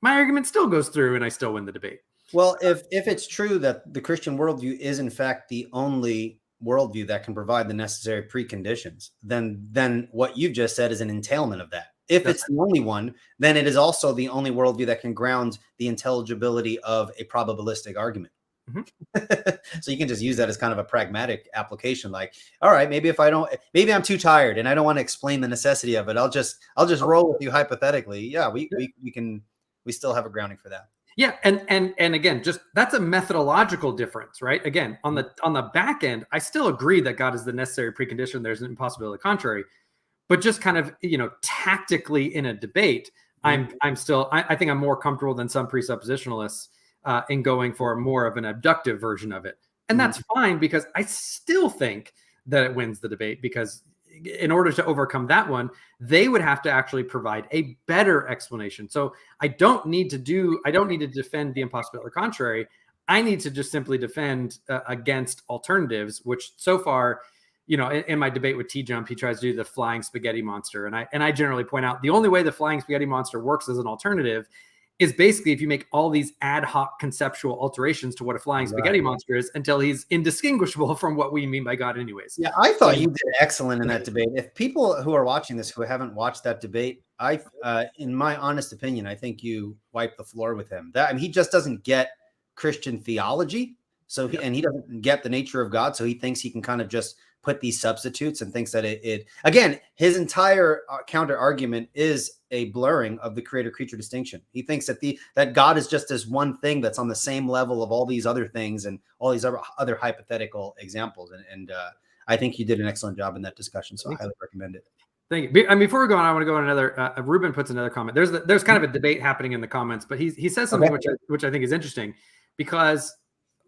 my argument still goes through and I still win the debate. Well, if if it's true that the Christian worldview is in fact the only worldview that can provide the necessary preconditions, then then what you've just said is an entailment of that. If That's it's the only one, then it is also the only worldview that can ground the intelligibility of a probabilistic argument. Mm-hmm. (laughs) so you can just use that as kind of a pragmatic application. Like, all right, maybe if I don't, maybe I'm too tired and I don't want to explain the necessity of it. I'll just, I'll just roll with you hypothetically. Yeah, we, we, we can, we still have a grounding for that. Yeah, and and and again, just that's a methodological difference, right? Again, on the on the back end, I still agree that God is the necessary precondition. There's an impossibility contrary, but just kind of you know tactically in a debate, I'm I'm still I, I think I'm more comfortable than some presuppositionalists uh, in going for more of an abductive version of it, and that's fine because I still think that it wins the debate because in order to overcome that one, they would have to actually provide a better explanation. So I don't need to do, I don't need to defend the impossible or contrary. I need to just simply defend uh, against alternatives, which so far, you know, in, in my debate with T Jump, he tries to do the flying spaghetti monster, and I and I generally point out the only way the flying spaghetti monster works as an alternative is basically if you make all these ad hoc conceptual alterations to what a flying spaghetti Right. monster is until he's indistinguishable from what we mean by God, anyways. Yeah, I thought you did excellent in that (laughs) debate. If people who are watching this who haven't watched that debate, I, uh, in my honest opinion, I think you wiped the floor with him. That I mean, he just doesn't get Christian theology, so he, and he doesn't get the nature of God, so he thinks he can kind of just put these substitutes and thinks that it, it again his entire uh, counter argument is a blurring of the creator creature distinction he thinks that the that god is just this one thing that's on the same level of all these other things and all these other other hypothetical examples and, and uh I think you did an excellent job in that discussion, so I highly recommend it. Thank you. Mean, before we go on, I want to go on another. Uh, Ruben puts another comment. There's the, there's kind of a debate happening in the comments, but he he says something Okay. which I, which I think is interesting because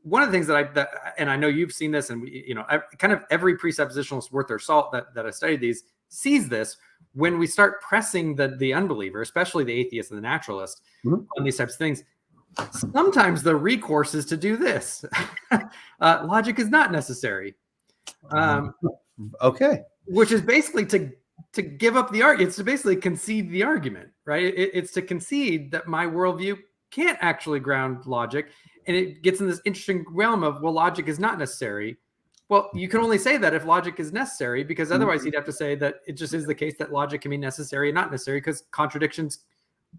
one of the things that I that, and I know you've seen this, and we, you know, kind of every presuppositionalist worth their salt that that has studied these sees this when we start pressing the the unbeliever, especially the atheist and the naturalist, Mhm. on these types of things. Sometimes the recourse is to do this. (laughs) uh, logic is not necessary. Um, Okay. which is basically to to give up the argument. It's to basically concede the argument, right? It, it's to concede that my worldview can't actually ground logic, and it gets in this interesting realm of well, logic is not necessary. Well, you can only say that if logic is necessary, because otherwise you'd have to say that it just is the case that logic can be necessary and not necessary, because contradictions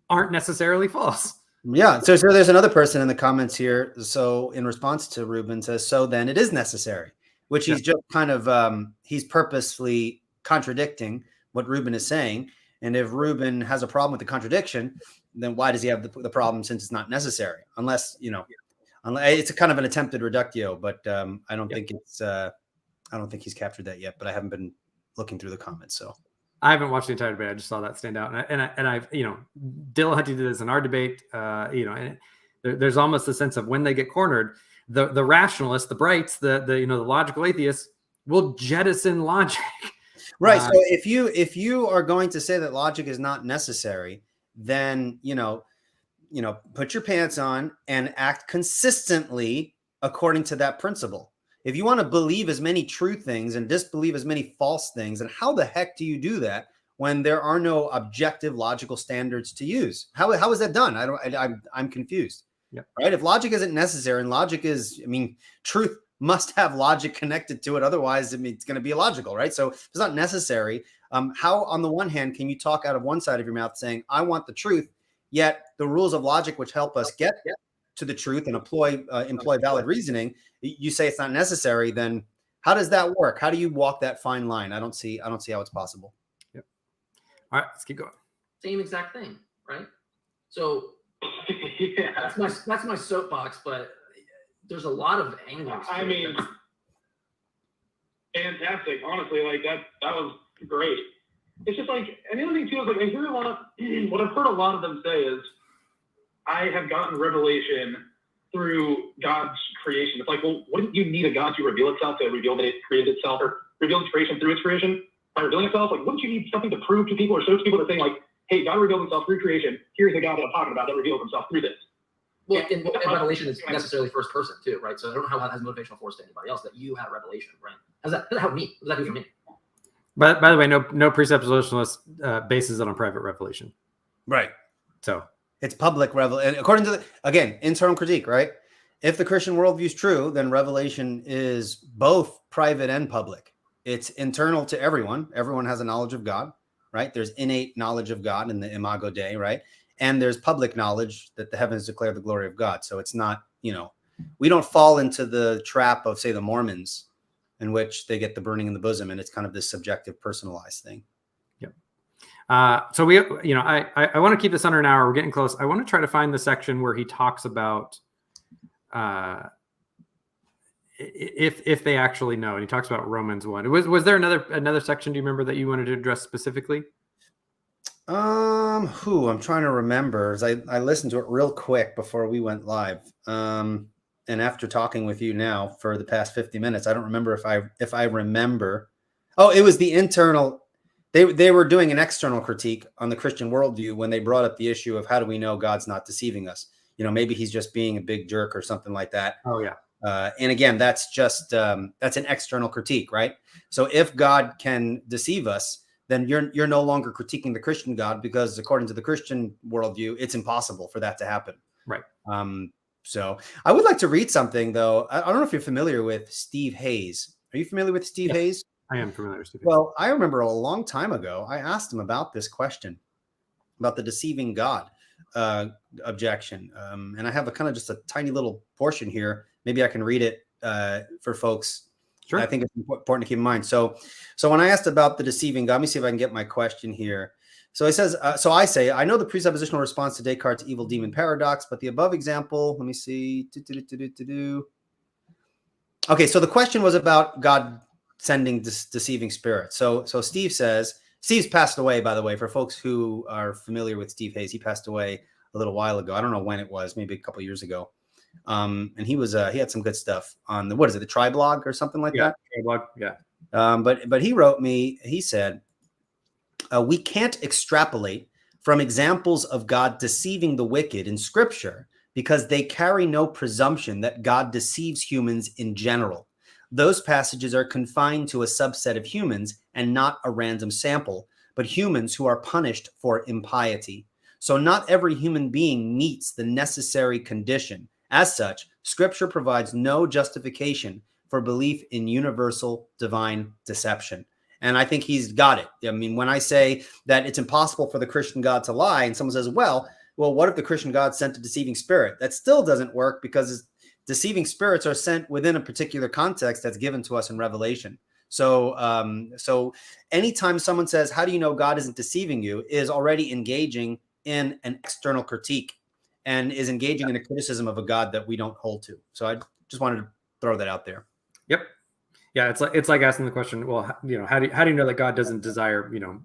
aren't necessarily false. Yeah. So, so there's another person in the comments here. So, in response to Ruben, says, "So then it is necessary," which he's just kind of um, he's purposefully contradicting what Ruben is saying. And if Ruben has a problem with the contradiction, then why does he have the, the problem since it's not necessary? Unless you know, unless it's a kind of an attempted reductio, but um, I don't Yeah. think it's uh, I don't think he's captured that yet. But I haven't been looking through the comments, so I haven't watched the entire debate. I just saw that stand out, and I, and, I, and I've you know, Dillahunty did this in our debate. Uh, you know, and there, there's almost a sense of when they get cornered, the the rationalists, the brights, the the you know the logical atheists will jettison logic. Right. Uh, so if you if you are going to say that logic is not necessary, then you know, you know, put your pants on and act consistently according to that principle. If you want to believe as many true things and disbelieve as many false things, and how the heck do you do that when there are no objective logical standards to use? How how is that done? I don't. I, I'm I'm confused. Yep. Right. If logic isn't necessary, and logic is, I mean, truth (laughs) must have logic connected to it. Otherwise, I mean, it's going to be illogical, right? So if it's not necessary. Um, how, on the one hand, can you talk out of one side of your mouth saying, I want the truth, yet the rules of logic, which help us get to the truth and employ, uh, employ valid reasoning, you say it's not necessary, then how does that work? How do you walk that fine line? I don't see, I don't see how it's possible. All right, let's keep going. Same exact thing, right? So yeah. (laughs) that's my that's my soapbox, but there's a lot of angles. I mean, fantastic. Honestly, like that that was great. It's just like and the other thing too is like I hear a lot (clears throat) what I've heard a lot of them say is I have gotten revelation through God's creation. It's like, well, wouldn't you need a God to reveal itself to reveal that it created itself or reveal its creation through its creation by revealing itself? Like, wouldn't you need something to prove to people or show to people that saying like, hey, God revealed himself through creation. Here's the God that I'm talking about that reveals himself through this. well, and, and revelation is necessarily first person too, right? So I don't know how that has motivational force to anybody else that you had revelation, right? How's that? How does that help me? What does that do for me? But by the way, no no presuppositionalist uh, bases it on private revelation. Right. So It's public revel, and according to the again internal critique, right? If the Christian worldview is true, then revelation is both private and public. It's internal to everyone. Everyone has a knowledge of God, right? There's innate knowledge of God in the Imago Dei, right? And there's public knowledge that the heavens declare the glory of God. So it's not, you know, we don't fall into the trap of say the Mormons, in which they get the burning in the bosom, and it's kind of this subjective, personalized thing. Uh, so we, you know, I I, I want to keep this under an hour. We're getting close. I want to try to find the section where he talks about, uh, if if they actually know. And he talks about Romans one. Was was there another another section? Do you remember that you wanted to address specifically? Um, who I'm trying to remember. As I I listened to it real quick before we went live. Um, and after talking with you now for the past 50 minutes, I don't remember if I if I remember. Oh, it was the internal. They they were doing an external critique on the Christian worldview when they brought up the issue of how do we know God's not deceiving us? You know, maybe he's just being a big jerk or something like that. Oh yeah. Uh, and again, that's just um, that's an external critique, right? So if God can deceive us, then you're you're no longer critiquing the Christian God because according to the Christian worldview, it's impossible for that to happen. Right. Um, so I would like to read something though. I, I don't know if you're familiar with Steve Hays. Are you familiar with Steve Yeah. Hays? I am familiar with Stephen. Well, I remember a long time ago, I asked him about this question about the deceiving God uh, objection. Um, and I have a kind of just a tiny little portion here. Maybe I can read it uh, for folks. sure. I think it's important to keep in mind. So, so when I asked about the deceiving God, let me see if I can get my question here. So he says, uh, so I say, I know the presuppositional response to Descartes' evil demon paradox, but the above example, let me see. Okay, so the question was about God sending dis- deceiving spirits. So, so Steve says, Steve's passed away, by the way, for folks who are familiar with Steve Hays. He passed away a little while ago. I don't know when it was, maybe a couple years ago. Um, and he was uh, he had some good stuff on the what is it, the Triablogue or something like yeah. that. blog. Yeah. Um, but but he wrote me. He said, uh, "We can't extrapolate from examples of God deceiving the wicked in Scripture because they carry no presumption that God deceives humans in general. Those passages are confined to a subset of humans and not a random sample, but humans who are punished for impiety. So not every human being meets the necessary condition. As such, Scripture provides no justification." for belief in universal divine deception. And I think he's got it. I mean, when I say that it's impossible for the Christian God to lie, and someone says, well, well, what if the Christian God sent a deceiving spirit? That still doesn't work because deceiving spirits are sent within a particular context that's given to us in Revelation. So, um, so anytime someone says, "How do you know God isn't deceiving you?" is already engaging in an external critique and is engaging in a criticism of a God that we don't hold to. So, I just wanted to throw that out there. Yep. Yeah, it's like it's like asking the question. Well, you know, how do you, how do you know that God doesn't desire you know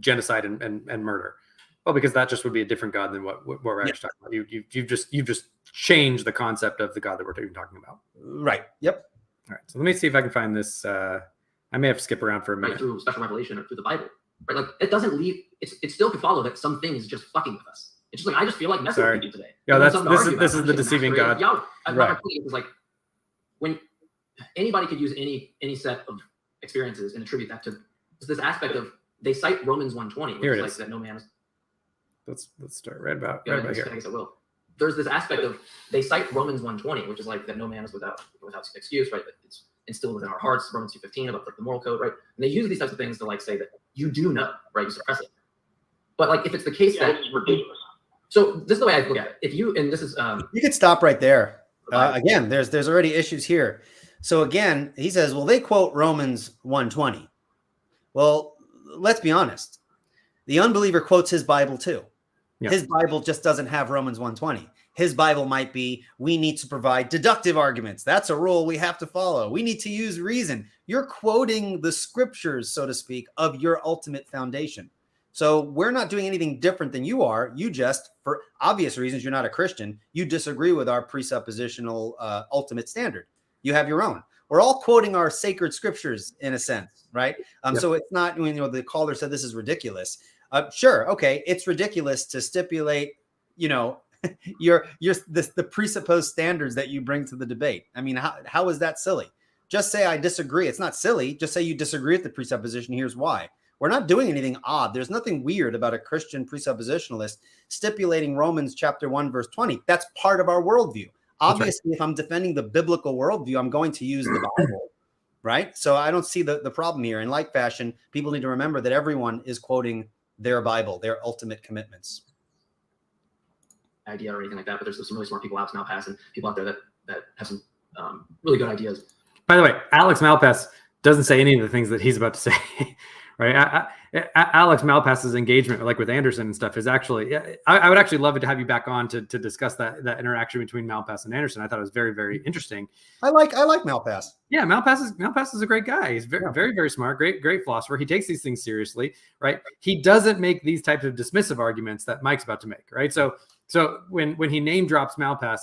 genocide and, and, and murder? Well, because that just would be a different God than what what we're Yeah. actually talking about. You you you've just you've just changed the concept of the God that we're even talking about. Right. Yep. All right. So let me see if I can find this. Uh, I may have to skip around for a right minute. through special revelation or through the Bible. Right? Like it doesn't leave it's it still could follow that some things just fucking with us. It's just like I just feel like messing Sorry. with you today. Yeah, that's- then something this is- this is the deceiving masquerade God. of Yahweh. I- my Right. point is like when anybody could use any any set of experiences and attribute that to this aspect of they cite Romans 120, which Here is it like is. that no man is Let's let's start right about yeah, right I about guess, here. I guess I will. There's this aspect of they cite Romans 120, which is like that no man is without without excuse, right? That it's instilled within our hearts, Romans 2:15 about like the moral code, right? And they use these types of things to like say that you do know, right? You suppress it. But like if it's the case Yeah, that ridiculous. so this is the way I look at it. If you and this is um You could stop right there. Uh, again, there's there's already issues here. So again, he says, well, they quote Romans 120. Well, let's be honest. The unbeliever quotes his Bible too. Yeah. His Bible just doesn't have Romans 120. His Bible might be, we need to provide deductive arguments. That's a rule we have to follow. We need to use reason. You're quoting the scriptures, so to speak, of your ultimate foundation. So we're not doing anything different than you are. You just, for obvious reasons, you're not a Christian. You disagree with our presuppositional uh, ultimate standard. You have your own. We're all quoting our sacred scriptures in a sense, right? Um, Yep. So it's not when you know the caller said this is ridiculous. Uh, sure, okay, it's ridiculous to stipulate, you know, (laughs) your your the, the presupposed standards that you bring to the debate. I mean, how how is that silly? Just say I disagree. It's not silly. Just say you disagree with the presupposition. Here's why. We're not doing anything odd. There's nothing weird about a Christian presuppositionalist stipulating Romans chapter 1, verse 20. That's part of our worldview. Right. Obviously, if I'm defending the biblical worldview, I'm going to use the Bible, (clears throat) right? So I don't see the, the problem here. In like fashion, people need to remember that everyone is quoting their Bible, their ultimate commitments. idea or anything like that. But there's some really smart people out now passing people out there that that have some um, really good ideas. By the way, Alex Malpass doesn't say any of the things that he's about to say (laughs) right? I, I, Alex Malpass's engagement, like with Anderson and stuff, is actually. I, I, would actually love it to have you back on to, to discuss that that interaction between Malpass and Anderson. I thought it was very very interesting. I like I like Malpass. Yeah, Malpass is Malpass is a great guy. He's very yeah. very very smart, great great philosopher. He takes these things seriously, right? He doesn't make these types of dismissive arguments that Mike's about to make, right? So so when when he name drops Malpass,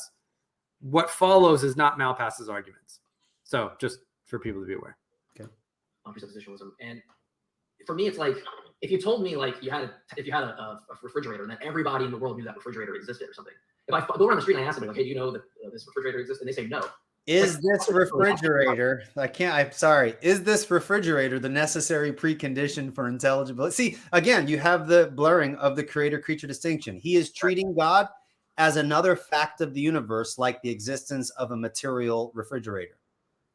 what follows is not Malpass's arguments. So just for people to be aware. Okay. On presuppositionalism and for me, it's like if you told me like you had a, if you had a, a, refrigerator and then everybody in the world knew that refrigerator existed or something. If I go around the street and I ask them like, "Hey, do you know that uh, this refrigerator exists?" and they say no. Is like, this refrigerator? I can't. I'm sorry. Is this refrigerator the necessary precondition for intelligibility? See, again, you have the blurring of the creator-creature distinction. He is treating God as another fact of the universe, like the existence of a material refrigerator.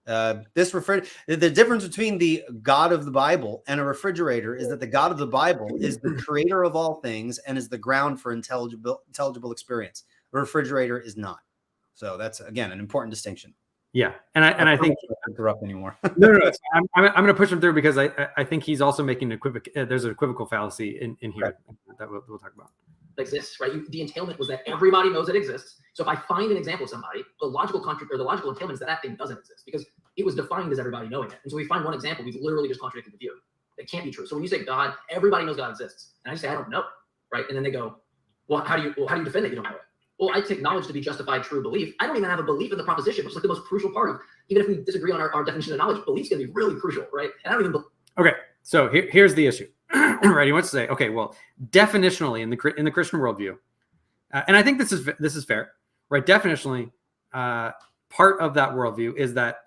Uh, this refrigerator, the difference between the God of the Bible and a refrigerator is that the God of the Bible is the (clears throat) creator of all things and is the ground for intelligible intelligible experience. A refrigerator is not. So that's again an important distinction. Yeah, and I and I, I think interrupt anymore. (laughs) no, no, no. I'm, I'm, I'm going to push him through because I I think he's also making an equivoc. Uh, there's an equivocal fallacy in in here right. that we'll, we'll talk about exists, right? You, the entailment was that everybody knows it exists. So if I find an example of somebody, the logical contract or the logical entailment is that that thing doesn't exist because it was defined as everybody knowing it. And so we find one example, we've literally just contradicted the view. It can't be true. So when you say God, everybody knows God exists, and I say I don't know, right? And then they go, well, how do you well, how do you defend that you don't know it? Well, I take knowledge to be justified true belief. I don't even have a belief in the proposition, which is like the most crucial part of even if we disagree on our, our definition of knowledge, belief's gonna be really crucial, right? And I don't even. Be- okay, so here, here's the issue. (clears throat) right, he wants to say, okay, well, definitionally in the in the Christian worldview, uh, and I think this is this is fair, right? Definitionally, uh, part of that worldview is that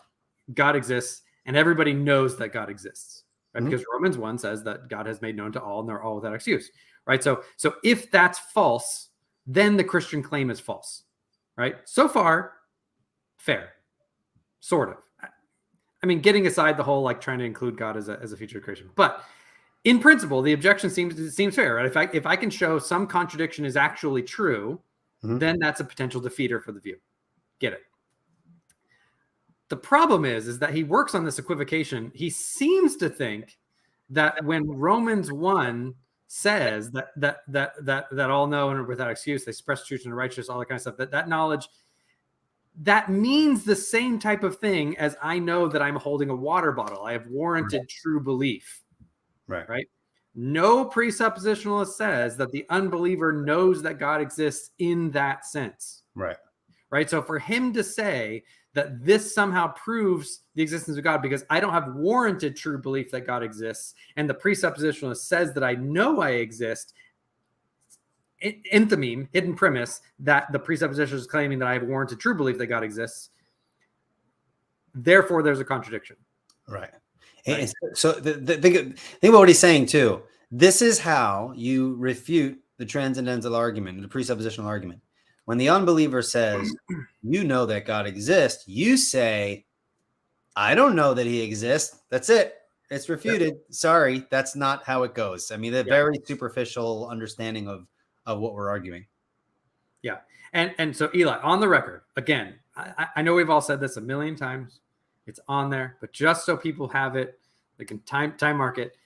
God exists and everybody knows that God exists, right? Mm-hmm. Because Romans one says that God has made known to all and they're all without excuse, right? So so if that's false, then the Christian claim is false, right? So far, fair, sort of. I mean, getting aside the whole like trying to include God as a as a feature of creation, but in principle, the objection seems seems fair. Right? If I if I can show some contradiction is actually true, mm-hmm. then that's a potential defeater for the view. Get it? The problem is is that he works on this equivocation. He seems to think that when Romans one says that that that that that all know and without excuse they express truth and righteousness, all that kind of stuff. That that knowledge that means the same type of thing as I know that I'm holding a water bottle. I have warranted true belief. Right. Right. No presuppositionalist says that the unbeliever knows that God exists in that sense. Right. Right. So for him to say that this somehow proves the existence of God because I don't have warranted true belief that God exists, and the presuppositionalist says that I know I exist, enthymeme, hidden premise, that the presuppositionalist is claiming that I have warranted true belief that God exists. Therefore, there's a contradiction. Right. Right. So the, the, the, think about what he's saying too. This is how you refute the transcendental argument, the presuppositional argument. When the unbeliever says, (clears throat) "You know that God exists," you say, "I don't know that He exists." That's it. It's refuted. Sorry, that's not how it goes. I mean, a very superficial understanding of of what we're arguing. Yeah, and and so Eli, on the record, again, I, I know we've all said this a million times. It's on there, but just so people have it, they can time time mark it.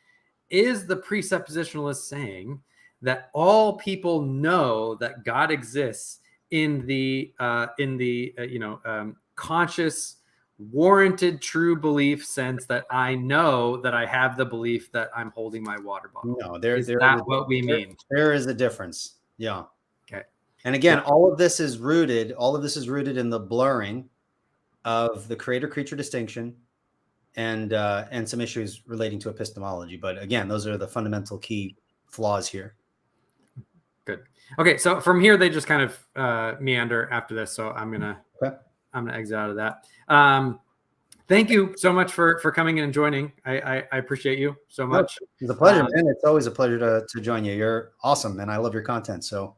Is the presuppositionalist saying that all people know that God exists in the uh, in the uh, you know um, conscious, warranted, true belief sense that I know that I have the belief that I'm holding my water bottle? No, there, is there that is, what we there, mean? There is a difference. Yeah. Okay. And again, all of this is rooted. All of this is rooted in the blurring of the creator creature distinction and uh, and some issues relating to epistemology. But again, those are the fundamental key flaws here. Good. Okay, so from here they just kind of uh, meander after this. So I'm gonna okay. I'm gonna exit out of that. Um, thank you so much for for coming in and joining. I I, I appreciate you so much. It's a pleasure, um, man. It's always a pleasure to to join you. You're awesome, and I love your content. So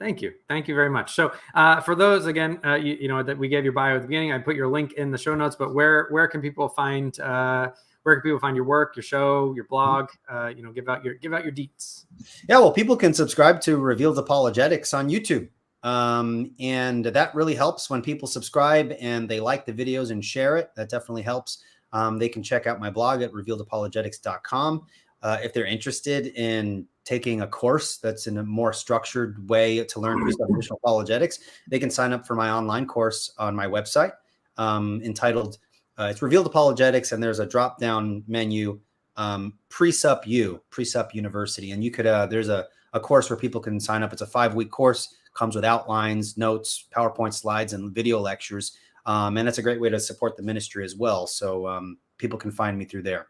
Thank you. Thank you very much. So, uh, for those again, uh, you, you, know that we gave your bio at the beginning, I put your link in the show notes. But where where can people find uh, where can people find your work, your show, your blog? Uh, you know, give out your give out your deets. Yeah, well, people can subscribe to Revealed Apologetics on YouTube, um, and that really helps when people subscribe and they like the videos and share it. That definitely helps. Um, they can check out my blog at revealedapologetics.com. uh, if they're interested in taking a course that's in a more structured way to learn presuppositional apologetics, they can sign up for my online course on my website um, entitled uh, "It's Revealed Apologetics," and there's a drop-down menu, um, Presup U, Presup University, and you could uh, there's a a course where people can sign up. It's a five-week course, comes with outlines, notes, PowerPoint slides, and video lectures, um, and that's a great way to support the ministry as well. So um, people can find me through there.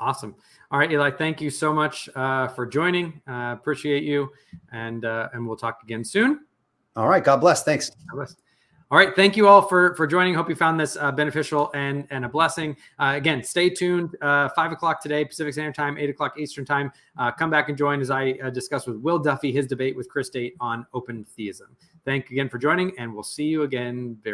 Awesome. All right, Eli. Thank you so much uh, for joining. Uh, appreciate you, and uh, and we'll talk again soon. All right. God bless. Thanks. God bless. All right. Thank you all for for joining. Hope you found this uh, beneficial and and a blessing. Uh, again, stay tuned. Uh, Five o'clock today, Pacific Standard Time, eight o'clock Eastern Time. Uh, come back and join as I uh, discuss with Will Duffy his debate with Chris Date on open theism. Thank you again for joining, and we'll see you again very.